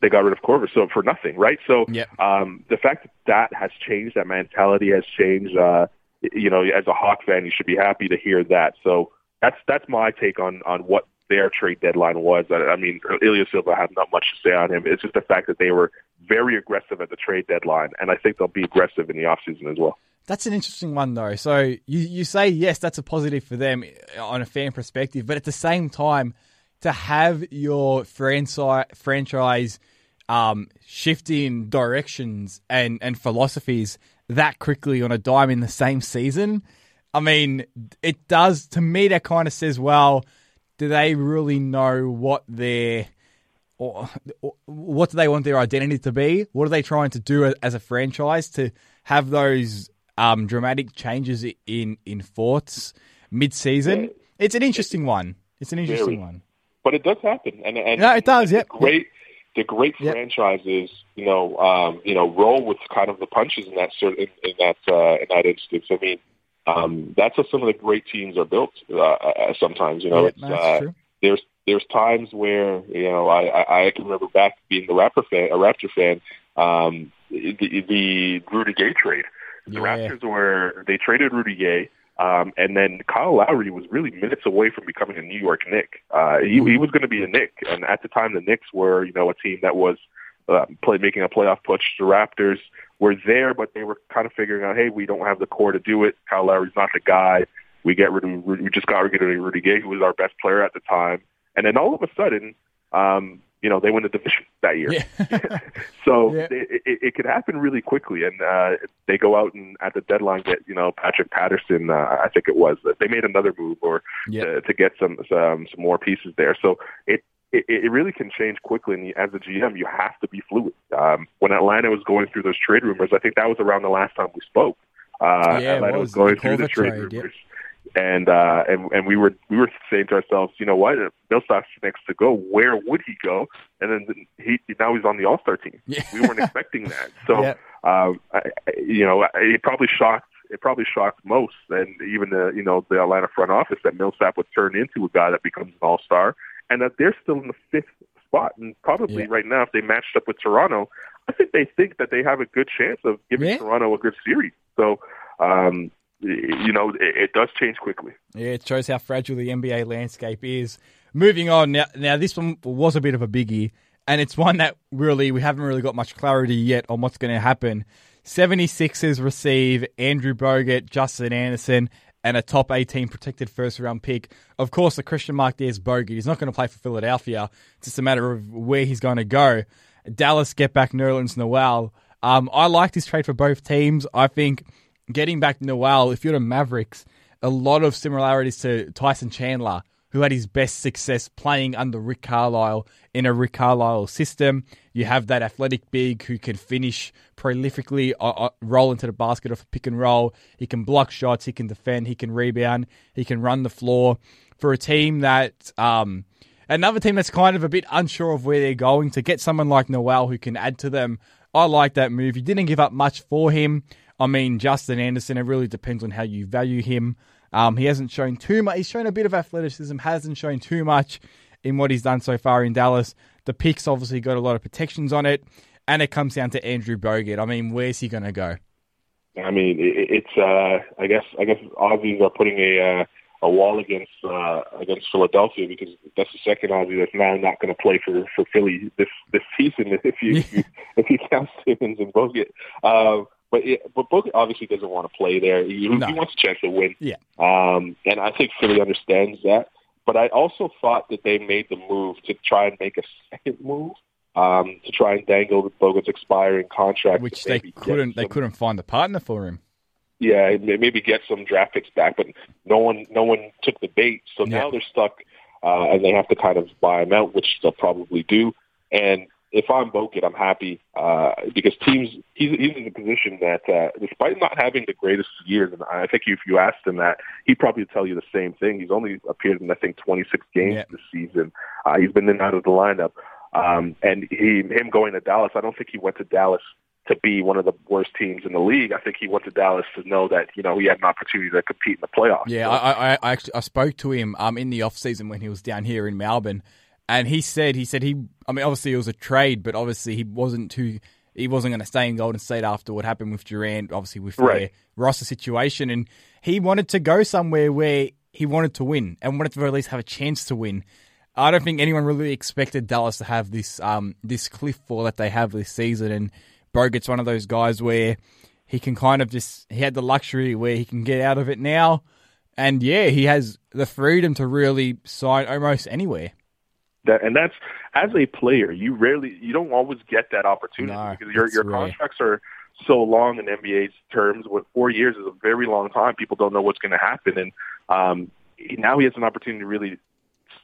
Speaker 4: They got rid of Korver, so for nothing, right? So um, the fact that that has changed, that mentality has changed. Uh, you know, as a Hawk fan, you should be happy to hear that. So that's that's my take on on what their trade deadline was. I, I mean, Ilyasova had not much to say on him. It's just the fact that they were very aggressive at the trade deadline, and I think they'll be aggressive in the offseason as well.
Speaker 3: That's an interesting one, though. So you, you say, yes, that's a positive for them on a fan perspective, but at the same time, to have your franchise, franchise um, shifting directions and, and philosophies that quickly on a dime in the same season, I mean, it does, to me, that kind of says, well, do they really know what their or, or, what do they want their identity to be? What are they trying to do as a franchise to have those um, dramatic changes in in fourths mid season? Yeah. It's an interesting one. It's an interesting Very. one.
Speaker 4: But it does happen, and and
Speaker 3: no, it does. Yeah,
Speaker 4: great. The great yep. franchises, you know, um, you know, roll with kind of the punches in that certain in, in that uh, in that instance. I mean, um, that's how some of the great teams are built. Uh, uh sometimes, you know,
Speaker 3: yeah,
Speaker 4: it's uh, there's there's times where you know I, I, I can remember back being the Raptor fan, a Raptor fan, um, the, the Rudy Gay trade. The yeah. Raptors were they traded Rudy Gay, um, and then Kyle Lowry was really minutes away from becoming a New York Knick. Uh, he, he was going to be a Knick, and at the time the Knicks were you know a team that was uh, play, making a playoff push. The Raptors were there, but they were kind of figuring out, hey, we don't have the core to do it. Kyle Lowry's not the guy. We get rid of, we just got rid of Rudy Gay, who was our best player at the time. And then all of a sudden, um, you know, they win the division that year. Yeah. so yeah. It, it, it could happen really quickly. And uh, they go out and at the deadline get, you know, Patrick Patterson, uh, I think it was. They made another move or yeah. to, to get some, some some more pieces there. So it it, it really can change quickly. And as a GM, you have to be fluid. Um, when Atlanta was going through those trade rumors, I think that was around the last time we spoke. Uh,
Speaker 3: yeah,
Speaker 4: Atlanta
Speaker 3: was,
Speaker 4: was going through the trade, trade rumors. Yep
Speaker 3: and
Speaker 4: uh, and and we were we were saying to ourselves, you know what, if Millsap's next to go. Where would he go? And then he now he's on the All Star team.
Speaker 3: Yeah.
Speaker 4: We weren't expecting that. So, yeah. um, I, you know, it probably shocked it probably shocked most, and even the you know the Atlanta front office that Millsap would turn into a guy that becomes an All Star, and that they're still in the fifth spot. And probably
Speaker 3: yeah.
Speaker 4: right now, if they matched up with Toronto, I think they think that they have a good chance of giving
Speaker 3: yeah.
Speaker 4: Toronto a good series. So. Um, you know, it, it, does change quickly.
Speaker 3: Yeah, it shows how fragile the NBA landscape is. Moving on now, now this one was a bit of a biggie, and it's one that really we haven't really got much clarity yet on what's going to happen. 76ers receive Andrew Bogut, Justin Anderson, and a top 18 protected first round pick. Of course, the question mark there is Bogut. He's not going to play for Philadelphia. It's just a matter of where he's going to go. Dallas get back Nerlens Noel. Um, I like this trade for both teams. I think getting back Noel, if you're the Mavericks, a lot of similarities to Tyson Chandler, who had his best success playing under Rick Carlisle in a Rick Carlisle system. You have that athletic big who can finish prolifically, uh, uh, roll into the basket off a pick and roll. He can block shots, he can defend, he can rebound, he can run the floor. For a team that, um, another team that's kind of a bit unsure of where they're going, to get someone like Noel who can add to them, I like that move. You didn't give up much for him. I mean, Justin Anderson, it really depends on how you value him. Um, he hasn't shown too much. He's shown a bit of athleticism, hasn't shown too much in what he's done so far in Dallas. The pick's obviously got a lot of protections on it, and it comes down to Andrew Bogut. I mean, where's he going to go?
Speaker 4: I mean, it's. Uh, I guess. I guess Aussies are putting a uh, a wall against uh, against Philadelphia because that's the second Aussie that's now not going to play for for Philly this this season if you if you, count Simmons and Bogut. Uh, but it, but Bogut obviously doesn't want to play there. He, no. he wants a chance to win.
Speaker 3: Yeah.
Speaker 4: Um, and I think Philly understands that. But I also thought that they made the move to try and make a second move um, to try and dangle the Bogut's expiring contract,
Speaker 3: which they couldn't. Some, they couldn't find a partner for him.
Speaker 4: Yeah, maybe get some draft picks back, but no one, no one took the bait. So yeah. now they're stuck, uh, and they have to kind of buy him out, which they'll probably do. And if I'm Bogut, I'm happy uh, because teams he's he's in a position that uh, despite not having the greatest years, and I think if you asked him that, he'd probably tell you the same thing. He's only appeared in I think 26 games yeah. this season. Uh, he's been in and out of the lineup, um, and he him going to Dallas. I don't think he went to Dallas to be one of the worst teams in the league. I think he went to Dallas to know that you know he had an opportunity to compete in the playoffs.
Speaker 3: Yeah,
Speaker 4: so.
Speaker 3: I, I, I actually I spoke to him um in the off season when he was down here in Melbourne and he said he said he I mean obviously it was a trade, but obviously he wasn't too he wasn't going to stay in Golden State after what happened with Durant, obviously with right. their roster situation, and he wanted to go somewhere where he wanted to win and wanted to at least have a chance to win. I don't think anyone really expected Dallas to have this um, this cliff fall that they have this season, and Bogut's one of those guys where he can kind of just he had the luxury where he can get out of it now, and yeah, he has the freedom to really sign almost anywhere.
Speaker 4: That, and that's as a player, you rarely, you don't always get that opportunity
Speaker 3: No,
Speaker 4: because your your
Speaker 3: rare.
Speaker 4: contracts are so long in NBA's terms. With four years is a very long time. People don't know what's going to happen, and um, now he has an opportunity to really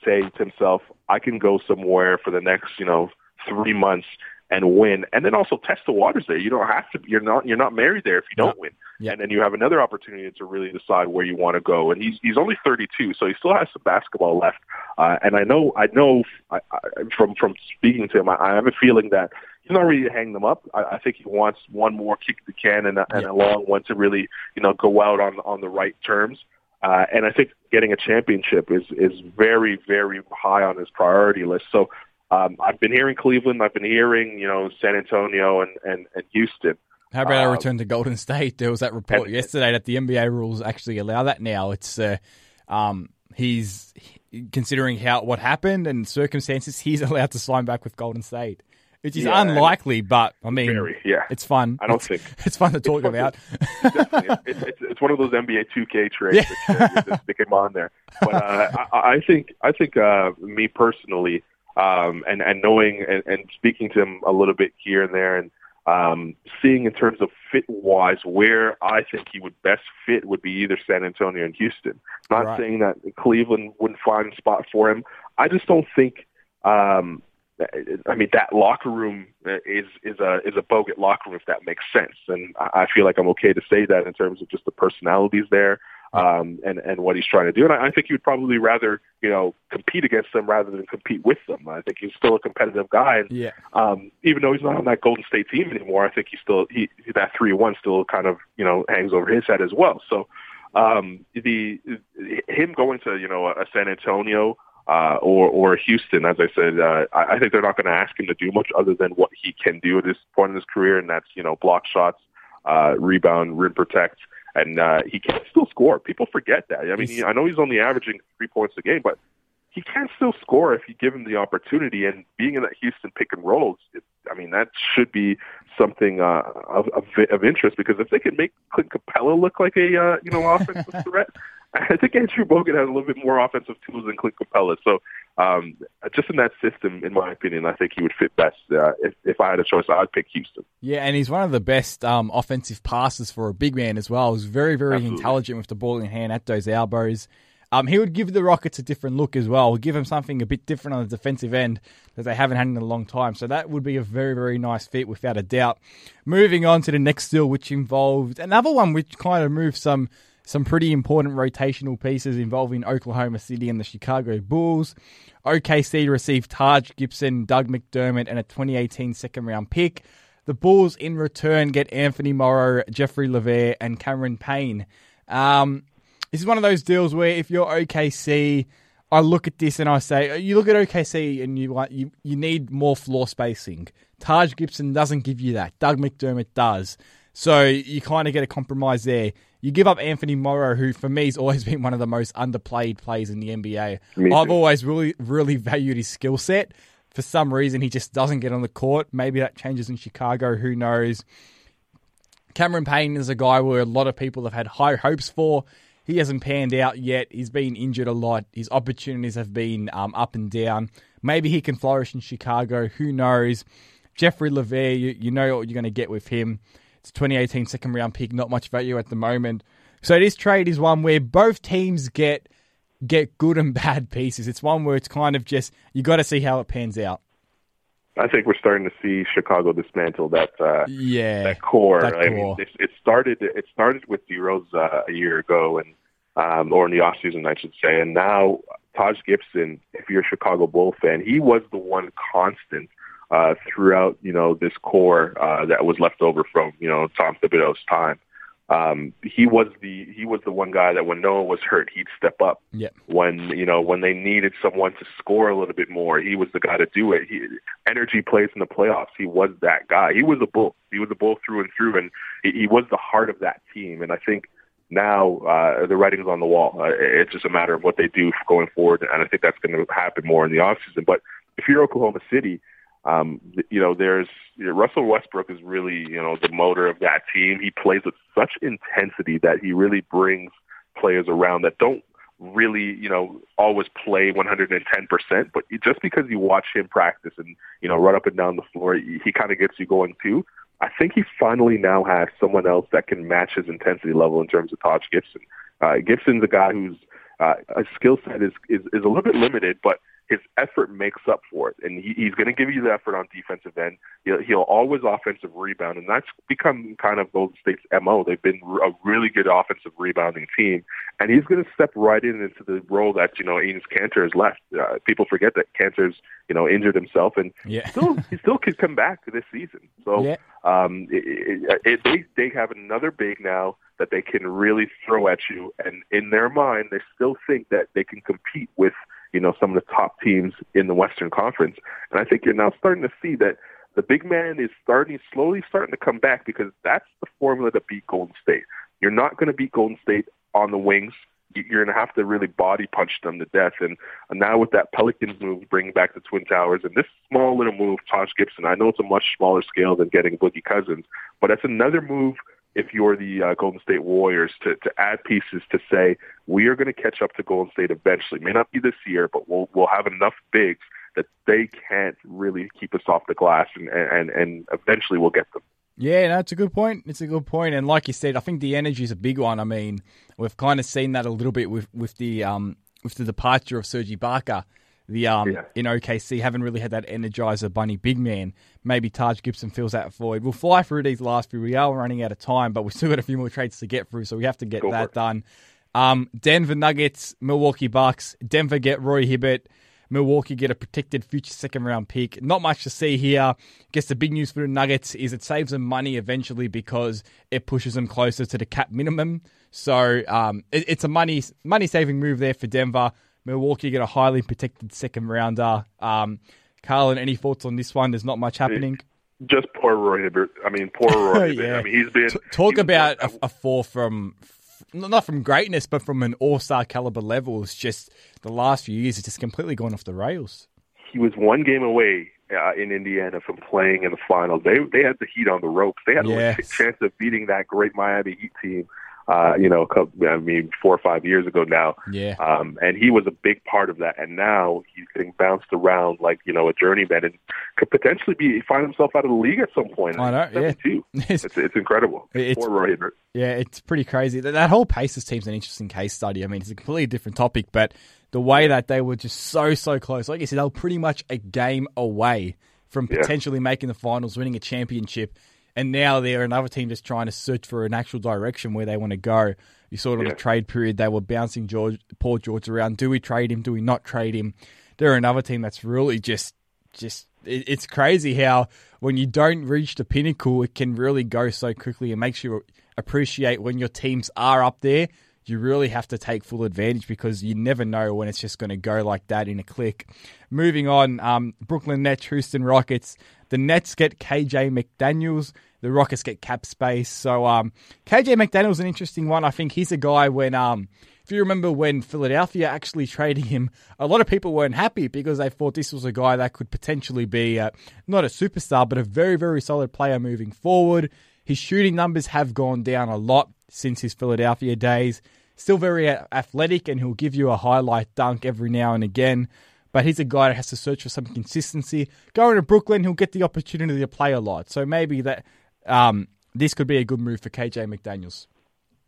Speaker 4: say to himself, "I can go somewhere for the next, you know, three months." And win, and then also test the waters there. You don't have to. You're not. You're not married there if you don't win.
Speaker 3: Yeah.
Speaker 4: And then you have another opportunity to really decide where you want to go. And he's he's only 32, so he still has some basketball left. Uh, and I know I know I, I, from from speaking to him, I, I have a feeling that he's not ready to hang them up. I, I think he wants one more kick the can and, a- and
Speaker 3: Yeah.
Speaker 4: a long one to really you know go out on on the right terms. Uh, and I think getting a championship is is very very high on his priority list. So. Um, I've been hearing Cleveland. I've been hearing, you know, San Antonio and, and, and Houston.
Speaker 3: How about a
Speaker 4: Um,
Speaker 3: return to Golden State? There was that report
Speaker 4: and-
Speaker 3: yesterday that the NBA rules actually allow that now. It's uh, um, he's considering how what happened and circumstances. He's allowed to sign back with Golden State, which is
Speaker 4: Yeah,
Speaker 3: unlikely, but I mean,
Speaker 4: Very, yeah.
Speaker 3: it's fun.
Speaker 4: I don't
Speaker 3: it's,
Speaker 4: think-
Speaker 3: it's fun to talk
Speaker 4: fun
Speaker 3: about.
Speaker 4: Definitely. it's, it's, it's one of those NBA 2K trades that you stick him on there. But uh, I, I think I think uh, me personally, um, and and knowing and, and speaking to him a little bit here and there, and um, seeing in terms of fit wise where I think he would best fit would be either San Antonio and Houston. Not
Speaker 3: Right.
Speaker 4: saying that Cleveland wouldn't find a spot for him. I just don't think. Um, I mean that locker room is is a is a bogut locker room if that makes sense, and I I feel like I'm okay to say that in terms of just the personalities there, um, and and what he's trying to do, and I, I think he would probably rather you know compete against them rather than compete with them. I think he's still a competitive guy, and
Speaker 3: Yeah,
Speaker 4: um, even though he's not on that Golden State team anymore, I think he still he that three one still kind of you know hangs over his head as well. So um, the him going to you know a San Antonio uh, or or Houston, as I said, uh, I, I think they're not going to ask him to do much other than what he can do at this point in his career, and that's you know block shots, uh, rebound, rim protect, and uh, he can still score. People forget that. I mean, he, I know he's only averaging three points a game, but he can still score if you give him the opportunity. And being in that Houston pick and rolls, it, I mean, that should be something uh, of, of of interest because if they can make Clint Capela look like a uh, you know offensive threat, I think Andrew Bogut has a little bit more offensive tools than Clint Capela. So um, just in that system, in my opinion, I think he would fit best. Uh, if if I had a choice, I'd pick Houston.
Speaker 3: yeah, and he's one of the best um, offensive passes for a big man as well. He's very, very
Speaker 4: Absolutely.
Speaker 3: intelligent with the ball in hand at those elbows. Um, he would give the Rockets a different look as well. Give them something a bit different on the defensive end that they haven't had in a long time. So that would be a very, very nice fit without a doubt. Moving on to the next deal, which involved another one which kind of moved some some pretty important rotational pieces involving Oklahoma City and the Chicago Bulls. OKC received Taj Gibson, Doug McDermott, and a 2018 second round pick. The Bulls, in return, get Anthony Morrow, Joffrey Lauvergne, and Cameron Payne. Um, this is one of those deals where if you're OKC, I look at this and I say, you look at OKC and you you, you need more floor spacing. Taj Gibson doesn't give you that. Doug McDermott does. So you kind of get a compromise there. You give up Anthony Morrow, who for me has always been one of the most underplayed players in the NBA. I've always really, really valued his skill set. For some reason, he just doesn't get on the court. Maybe that changes in Chicago. Who knows? Cameron Payne is a guy where a lot of people have had high hopes for. He hasn't panned out yet. He's been injured a lot. His opportunities have been um, up and down. Maybe he can flourish in Chicago. Who knows? Joffrey Lauvergne, you, you know what you're going to get with him. It's 2018 second round pick, not much value at the moment. So this trade is one where both teams get get good and bad pieces. It's one where it's kind of just you got to see how it pans out.
Speaker 4: I think we're starting to see Chicago dismantle that uh,
Speaker 3: Yeah,
Speaker 4: that core.
Speaker 3: that
Speaker 4: I
Speaker 3: core.
Speaker 4: mean, it, it started it started with D Rose uh, a year ago, and um, or in the off season, I should say. And now Taj Gibson, if you're a Chicago Bull fan, he was the one constant uh, throughout you know this core uh, that was left over from you know Tom Thibodeau's time. Um, he was the he was the one guy that when Noah was hurt, he'd step up
Speaker 3: Yep.
Speaker 4: when you know when they needed someone to score a little bit more, he was the guy to do it. He, energy plays in the playoffs. He was that guy. He was a bull. He was a bull through and through, and he, he was the heart of that team. And I think now uh, the writing's on the wall. Uh, it's just a matter of what they do going forward, and I think that's going to happen more in the offseason. But if you're Oklahoma City, Um, you know, there's you know, Russell Westbrook is really you know the motor of that team. He plays with such intensity that he really brings players around that don't really, you know, always play 110%, but just because you watch him practice and, you know, run up and down the floor, he, he kind of gets you going too. I think he finally now has someone else that can match his intensity level in terms of Taj Gibson. Uh, Gibson's a guy whose uh, a skill set is, is, is a little bit limited, but his effort makes up for it, and he, he's going to give you the effort on defensive end. He'll, he'll always offensive rebound, and that's become kind of Golden State's mo. They've been a really good offensive rebounding team, and he's going to step right in into the role that you know Enes Kanter has left. Uh, people forget that Kanter's you know injured himself, and
Speaker 3: yeah.
Speaker 4: still he still could come back this season. So
Speaker 3: Yeah.
Speaker 4: um, it, it, it, they they have another big now that they can really throw at you, and in their mind, they still think that they can compete with you know some of the top teams in the Western Conference. And I think you're now starting to see that the big man is starting slowly starting to come back because that's the formula to beat Golden State. You're not going to beat Golden State on the wings. You- You're going to have to really body punch them to death. And, and now with that Pelicans move, bringing back the Twin Towers, and this small little move, Taj Gibson. I know it's a much smaller scale than getting Boogie Cousins, but that's another move if you're the uh, Golden State Warriors to, to add pieces to say we are going to catch up to Golden State eventually. May not be this year, but we'll we'll have enough bigs that they can't really keep us off the glass, and and and eventually we'll get them.
Speaker 3: Yeah, no, it's a good point. It's a good point, and like you said, I think the energy is a big one. I mean, we've kind of seen that a little bit with with the um with the departure of Serge Ibaka. The um
Speaker 4: Yeah.
Speaker 3: in OKC haven't really had that energizer bunny big man. Maybe Taj Gibson fills that void. We'll fly through these last few. We are running out of time, but we've still got a few more trades to get through, so we have to get
Speaker 4: Go
Speaker 3: that done. Um, Denver Nuggets, Milwaukee Bucks. Denver get Roy Hibbert. Milwaukee get a protected future second round pick. Not much to see here. Guess the big news for the Nuggets is it saves them money eventually because it pushes them closer to the cap minimum. So um, it, it's a money money saving move there for Denver. Milwaukee get a highly protected second rounder. Um, Carlan, any thoughts on this one? There's not much happening.
Speaker 4: Just poor Roy Hibbert. I mean, poor Roy.
Speaker 3: Yeah.
Speaker 4: I mean, he's been
Speaker 3: T- talk
Speaker 4: he-
Speaker 3: about a, a fall from not from greatness, but from an all star caliber level. It's just the last few years, it's just completely gone off the rails.
Speaker 4: he was one game away uh, in Indiana from playing in the finals. They they had the Heat on the ropes. They had a
Speaker 3: Yes.
Speaker 4: legit chance of beating that great Miami Heat team. Uh, you know, a couple, I mean, four or five years ago now.
Speaker 3: Yeah.
Speaker 4: Um, and he was a big part of that. And now he's getting bounced around like you know a journeyman and could potentially be find himself out of the league at some point.
Speaker 3: I know, yeah. It's-
Speaker 4: It's incredible.
Speaker 3: It's-
Speaker 4: Poor.
Speaker 3: Yeah, it's pretty crazy. That, that whole Pacers team's an interesting case study. I mean, it's a completely different topic, but the way that they were just so, so close. Like you said, they were pretty much a game away from
Speaker 4: Yeah.
Speaker 3: potentially making the finals, winning a championship. And now they're another team just trying to search for an actual direction where they want to go. You saw it on
Speaker 4: Yeah.
Speaker 3: the trade period. They were bouncing George, Paul George around. Do we trade him? Do we not trade him? They're another team that's really just, just, it, it's crazy how when you don't reach the pinnacle, it can really go so quickly. It makes you appreciate when your teams are up there. You really have to take full advantage because you never know when it's just going to go like that in a click. Moving on, um, Brooklyn Nets, Houston Rockets. The Nets get KJ McDaniels. The Rockets get cap space. So um, KJ McDaniels an interesting one. I think he's a guy when um, if you remember when Philadelphia actually traded him, a lot of people weren't happy because they thought this was a guy that could potentially be uh, not a superstar, but a very, very solid player moving forward. His shooting numbers have gone down a lot since his Philadelphia days. Still very athletic, and he'll give you a highlight dunk every now and again. But he's a guy that has to search for some consistency. Going to Brooklyn, he'll get the opportunity to play a lot. So maybe that um, this could be a good move for KJ McDaniels.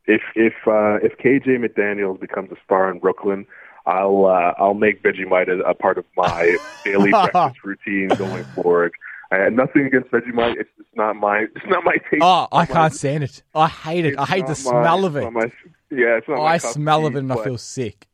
Speaker 4: if if uh, if KJ McDaniel's becomes a star in Brooklyn, I'll uh, I'll make Vegemite a, a part of my daily breakfast routine going forward. I had nothing against Vegemite. It's just not my it's not my taste.
Speaker 3: Oh, I can't
Speaker 4: my-
Speaker 3: stand it. I hate it. I hate the
Speaker 4: not
Speaker 3: smell
Speaker 4: my-
Speaker 3: of it.
Speaker 4: my- yeah, it's not my
Speaker 3: I smell of it and I feel sick.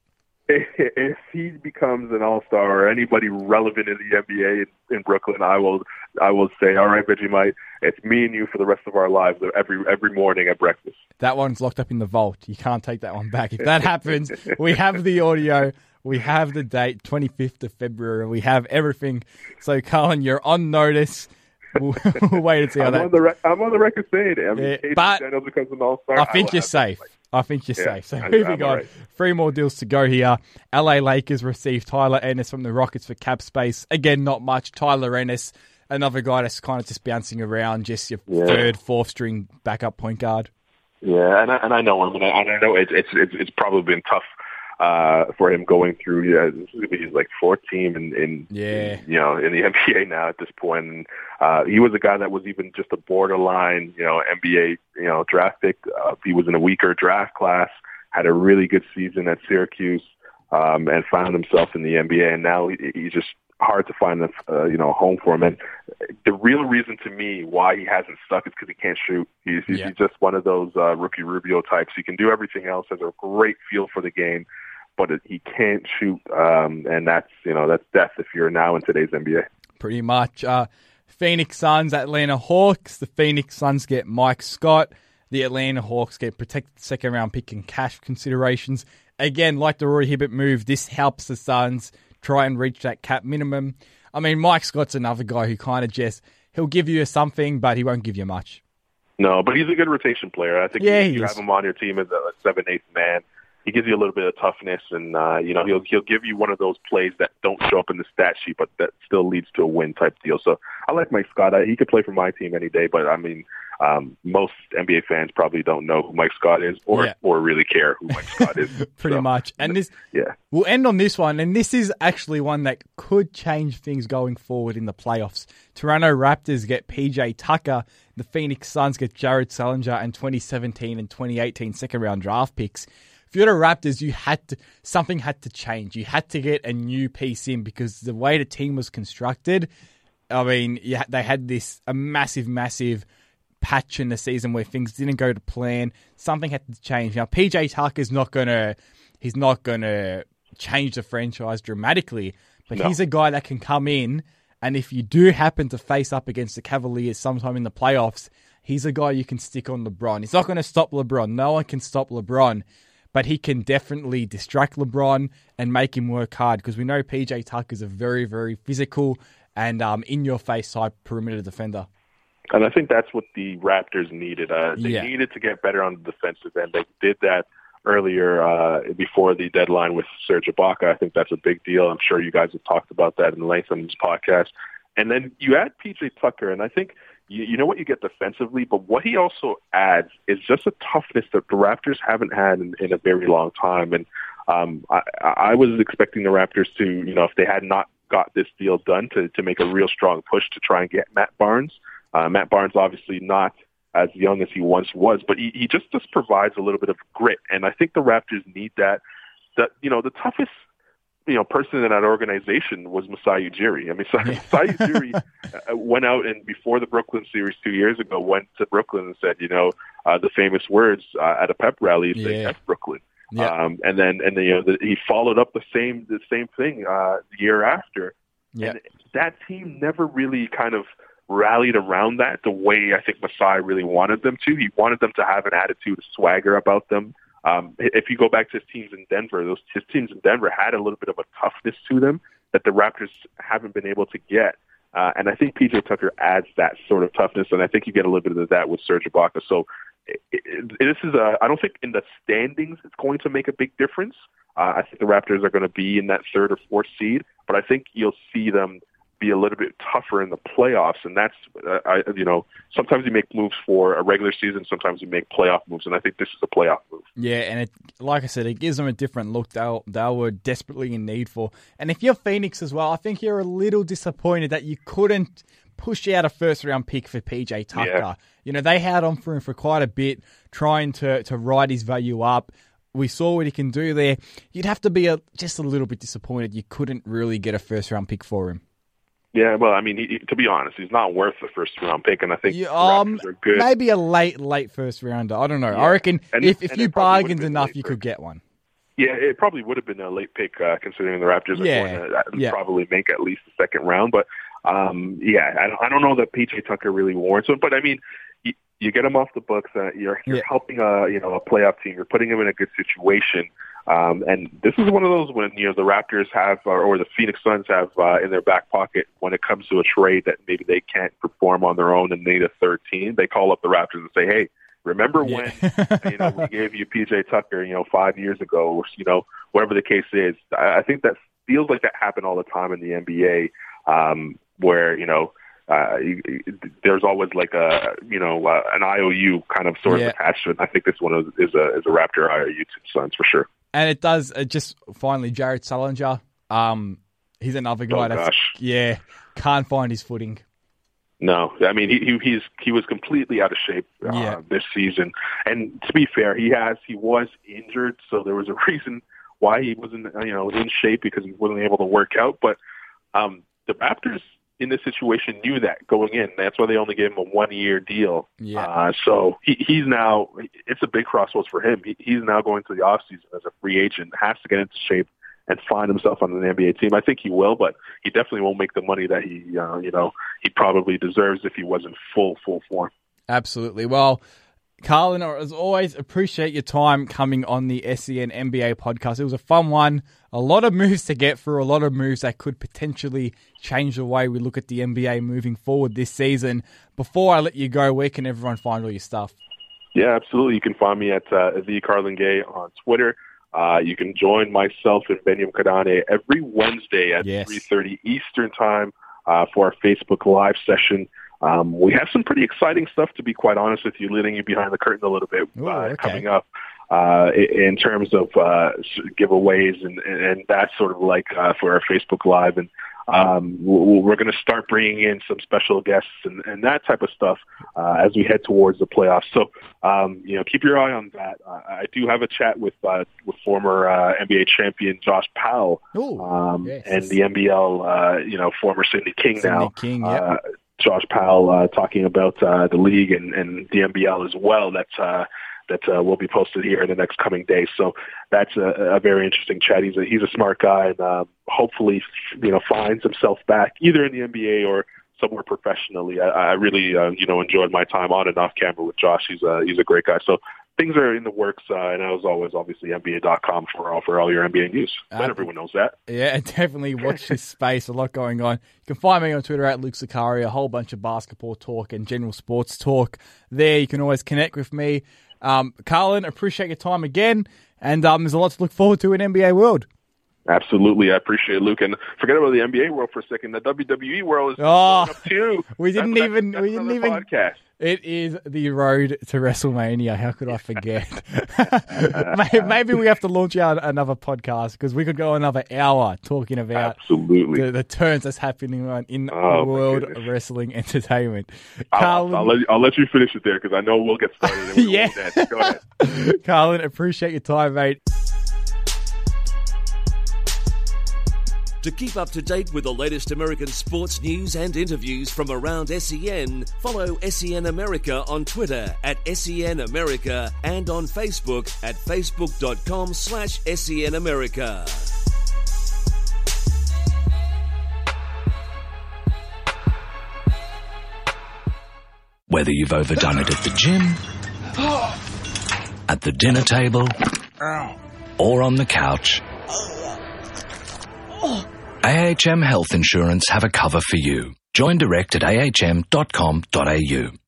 Speaker 4: If, if he becomes an all star or anybody relevant in the NBA in, in Brooklyn, I will I will say, all right, Vegemite, it's me and you for the rest of our lives uh, every every morning at breakfast.
Speaker 3: That one's locked up in the vault. You can't take that one back. If that happens, we have the audio, we have the date, 25th of February, we have everything. So, Carlan, you're on notice. We'll, we'll wait and see how
Speaker 4: I'm
Speaker 3: that.
Speaker 4: on the re- I'm on the record saying it. I mean,
Speaker 3: Yeah, but
Speaker 4: McDaniels becomes an all star.
Speaker 3: I think you're safe. I think you're
Speaker 4: Yeah,
Speaker 3: safe. So
Speaker 4: I-
Speaker 3: moving
Speaker 4: I'm
Speaker 3: on,
Speaker 4: alright.
Speaker 3: three more deals to go here. LA Lakers receive Tyler Ennis from the Rockets for cap space. Again, not much. Tyler Ennis, another guy that's kind of just bouncing around, just your
Speaker 4: Yeah.
Speaker 3: third, fourth string backup point guard.
Speaker 4: Yeah, and I, and I know him, and I, and I know it's it's it's, it's probably been tough uh, for him going through. Yeah, this is gonna be his like fourth team in, in
Speaker 3: Yeah.
Speaker 4: you know in the NBA now at this point. And, uh, he was a guy that was even just a borderline you know NBA you know draft pick. Uh, he was in a weaker draft class, had a really good season at Syracuse, um, and found himself in the NBA. And now he, he's just hard to find a uh, you know home for him. And the real reason to me why he hasn't stuck is because he can't shoot. He's, he's,
Speaker 3: Yeah.
Speaker 4: he's just one of those uh, Ricky Rubio types. He can do everything else. Has a great feel for the game, but it, he can't shoot. Um, and that's you know that's death if you're now in today's NBA.
Speaker 3: pretty much. Uh, Phoenix Suns, Atlanta Hawks. The Phoenix Suns get Mike Scott. The Atlanta Hawks get protected second round pick and cash considerations. Again, like the Roy Hibbert move, this helps the Suns try and reach that cap minimum. I mean, Mike Scott's another guy who kind of just he'll give you something, but he won't give you much.
Speaker 4: No, but he's a good rotation player. I think
Speaker 3: Yeah,
Speaker 4: you, you have him on your team as a, seven eighth man. He gives you a little bit of toughness, and uh, you know he'll he'll give you one of those plays that don't show up in the stat sheet, but that still leads to a win type deal. So I like Mike Scott. I, he could play for my team any day, but I mean, um, most NBA fans probably don't know who Mike Scott is, or
Speaker 3: Yeah.
Speaker 4: or really care who Mike Scott is.
Speaker 3: Pretty
Speaker 4: So,
Speaker 3: much. And this
Speaker 4: yeah.
Speaker 3: We'll end on this one, and this is actually one that could change things going forward in the playoffs. Toronto Raptors get PJ Tucker, the Phoenix Suns get Jared Sullinger and 2017 and 2018 second round draft picks. If you're the Raptors, you had to something had to change. You had to get a new piece in because the way the team was constructed, I mean, they had this a massive, massive patch in the season where things didn't go to plan. Something had to change. Now, PJ Tucker's not gonna, he's not gonna change the franchise dramatically, but
Speaker 4: No.
Speaker 3: he's a guy that can come in, and if you do happen to face up against the Cavaliers sometime in the playoffs, he's a guy you can stick on LeBron. He's not going to stop LeBron. No one can stop LeBron. But he can definitely distract LeBron and make him work hard because we know PJ Tucker's a very, very physical and um, in your face type perimeter defender.
Speaker 4: And I think that's what the Raptors needed. Uh, they
Speaker 3: Yeah.
Speaker 4: needed to get better on the defensive end. They did that earlier uh, before the deadline with Serge Ibaka. I think that's a big deal. I'm sure you guys have talked about that in length on this podcast. And then you add PJ Tucker, and I think you, you know what you get defensively, but what he also adds is just a toughness that the Raptors haven't had in, in a very long time. And um, I, I was expecting the Raptors to, you know, if they had not got this deal done, to to make a real strong push to try and get Matt Barnes. Uh, Matt Barnes obviously not as young as he once was, but he, he just just provides a little bit of grit, and I think the Raptors need that. That you know the toughest you know person in that organization was Masai Ujiri. I mean, Masai Ujiri uh, went out and before the Brooklyn series two years ago went to Brooklyn and said, you know, uh, the famous words uh, at a pep rally saying
Speaker 3: Yeah.
Speaker 4: "F Brooklyn."
Speaker 3: Yeah.
Speaker 4: Um, and then and then, you know the, he followed up the same the same thing uh, the year after.
Speaker 3: Yeah.
Speaker 4: And that team never really kind of rallied around that the way I think Masai really wanted them to. He wanted them to have an attitude, a swagger about them. Um, if you go back to his teams in Denver, those his teams in Denver had a little bit of a toughness to them that the Raptors haven't been able to get. Uh, and I think PJ Tucker adds that sort of toughness, and I think you get a little bit of that with Serge Ibaka. So it, it, this is a. I don't think in the standings it's going to make a big difference. Uh, I think the Raptors are going to be in that third or fourth seed, but I think you'll see them be a little bit tougher in the playoffs, and that's uh, I, you know sometimes you make moves for a regular season, sometimes you make playoff moves, and I think this is a playoff move.
Speaker 3: Yeah, and it, like I said, it gives them a different look they they were desperately in need for. And if you're Phoenix as well, I think you're a little disappointed that you couldn't push out a first round pick for PJ Tucker.
Speaker 4: Yeah.
Speaker 3: You know, they had on for him for quite a bit, trying to to ride his value up. We saw what he can do there. You'd have to be a, just a little bit disappointed you couldn't really get a first round pick for him.
Speaker 4: Yeah, well, I mean, he, he- to be honest, he's not worth the first round pick, and I think
Speaker 3: Yeah, um,
Speaker 4: are good.
Speaker 3: maybe a late, late first rounder. I don't know. I reckon
Speaker 4: And-
Speaker 3: if, if you bargained enough, you could get one.
Speaker 4: Yeah, it probably would have been a late pick uh, considering the Raptors are
Speaker 3: Yeah,
Speaker 4: going to uh,
Speaker 3: yeah.
Speaker 4: probably make at least the second round. But um, yeah, I don't, I don't know that PJ Tucker really warrants it. But I mean, you, you get him off the books. Uh, you're you're
Speaker 3: Yeah.
Speaker 4: helping a you know a playoff team. You're putting him in a good situation. Um, and this is one of those when you know the Raptors have or the Phoenix Suns have uh, in their back pocket when it comes to a trade that maybe they can't perform on their own and need a third team. They call up the Raptors and say, "Hey, remember when you know, we gave you PJ Tucker, you know, five years ago, or, you know, whatever the case is. I, I think that feels like that happened all the time in the NBA, um, where, you know, uh, there's always like a you know uh, an IOU kind of sort
Speaker 3: Yeah.
Speaker 4: of it. I think this one is, is a is a Raptor IOU to Suns for sure.
Speaker 3: And it does It just finally Jared Sullinger. Um, he's another guy
Speaker 4: Oh,
Speaker 3: that's
Speaker 4: gosh.
Speaker 3: yeah can't find his footing.
Speaker 4: No, I mean he, he he's he was completely out of shape uh,
Speaker 3: Yeah.
Speaker 4: this season. And to be fair, he has he was injured, so there was a reason why he wasn't you know in shape because he wasn't able to work out. But um, the Raptors in this situation knew that going in. That's why they only gave him a one year deal.
Speaker 3: Yeah.
Speaker 4: Uh, so he, he's now it's a big crossroads for him. He, he's now going to the off season as a free agent, has to get into shape and find himself on an NBA team. I think he will, but he definitely won't make the money that he uh, you know he probably deserves if he was in full full form.
Speaker 3: Absolutely. Well, Carlan, as always, appreciate your time coming on the SEN NBA podcast. It was a fun one. A lot of moves to get through, a lot of moves that could potentially change the way we look at the NBA moving forward this season. Before I let you go, where can everyone find all your stuff?
Speaker 4: Yeah, absolutely. You can find me at uh, the Carlan Gay on Twitter. Uh, you can join myself and Benyam Kidane every Wednesday at
Speaker 3: Yes.
Speaker 4: 3.30 Eastern Time uh, for our Facebook Live session. Um, we have some pretty exciting stuff, to be quite honest with you, leading you behind the curtain a little bit
Speaker 3: Ooh,
Speaker 4: uh,
Speaker 3: okay.
Speaker 4: coming up uh, in terms of uh, giveaways and, and, that sort of like uh, for our Facebook Live. And um, we're going to start bringing in some special guests and, and that type of stuff uh, as we head towards the playoffs. So, um, you know, keep your eye on that. Uh, I do have a chat with uh, with former uh, NBA champion Josh Powell
Speaker 3: Ooh,
Speaker 4: um,
Speaker 3: yes.
Speaker 4: and the NBL, uh, you know, former Sydney King
Speaker 3: Sydney
Speaker 4: now.
Speaker 3: King, yep.
Speaker 4: Uh, Josh Powell uh, talking about uh, the league and, and the NBL as well. That's uh, that uh, will be posted here in the next coming days. So that's a, a very interesting chat. He's a, he's a smart guy, and um, hopefully, you know, finds himself back either in the NBA or somewhere professionally. I, I really, uh, you know, enjoyed my time on and off camera with Josh. He's a he's a great guy. So things are in the works, uh, and as always, obviously, NBA.com for all for all your NBA news.
Speaker 3: Uh,
Speaker 4: everyone knows that.
Speaker 3: Yeah, definitely watch this space. A lot going on. You can find me on Twitter at Luke Sicari, a whole bunch of basketball talk and general sports talk there. You can always connect with me. Um, Carlan, appreciate your time again. And um, there's a lot to look forward to in NBA world.
Speaker 4: Absolutely, I appreciate it, Luke. And forget about the NBA world for a second. The WWE world is
Speaker 3: Oh,
Speaker 4: up too.
Speaker 3: we didn't
Speaker 4: That's-
Speaker 3: even-
Speaker 4: that's
Speaker 3: we didn't even-
Speaker 4: podcast.
Speaker 3: It is the road to WrestleMania. How could I forget? Maybe we have to launch out another podcast because we could go another hour talking about
Speaker 4: Absolutely.
Speaker 3: the, the turns that's happening on in
Speaker 4: Oh,
Speaker 3: world
Speaker 4: goodness.
Speaker 3: wrlet entertainment.
Speaker 4: I'll, I'll, let you, I'll let you finish it there because I know we'll get started.
Speaker 3: Yeah.
Speaker 4: Go ahead.
Speaker 3: Carlan, appreciate your time, mate.
Speaker 2: To keep up to date with the latest American sports news and interviews from around SEN, follow SEN America on Twitter at SEN America and on Facebook at facebook.com slash SEN America.
Speaker 1: Whether you've overdone it at the gym, at the dinner table, or on the couch, AHM Health Insurance have a cover for you. Join direct at ahm.com.au.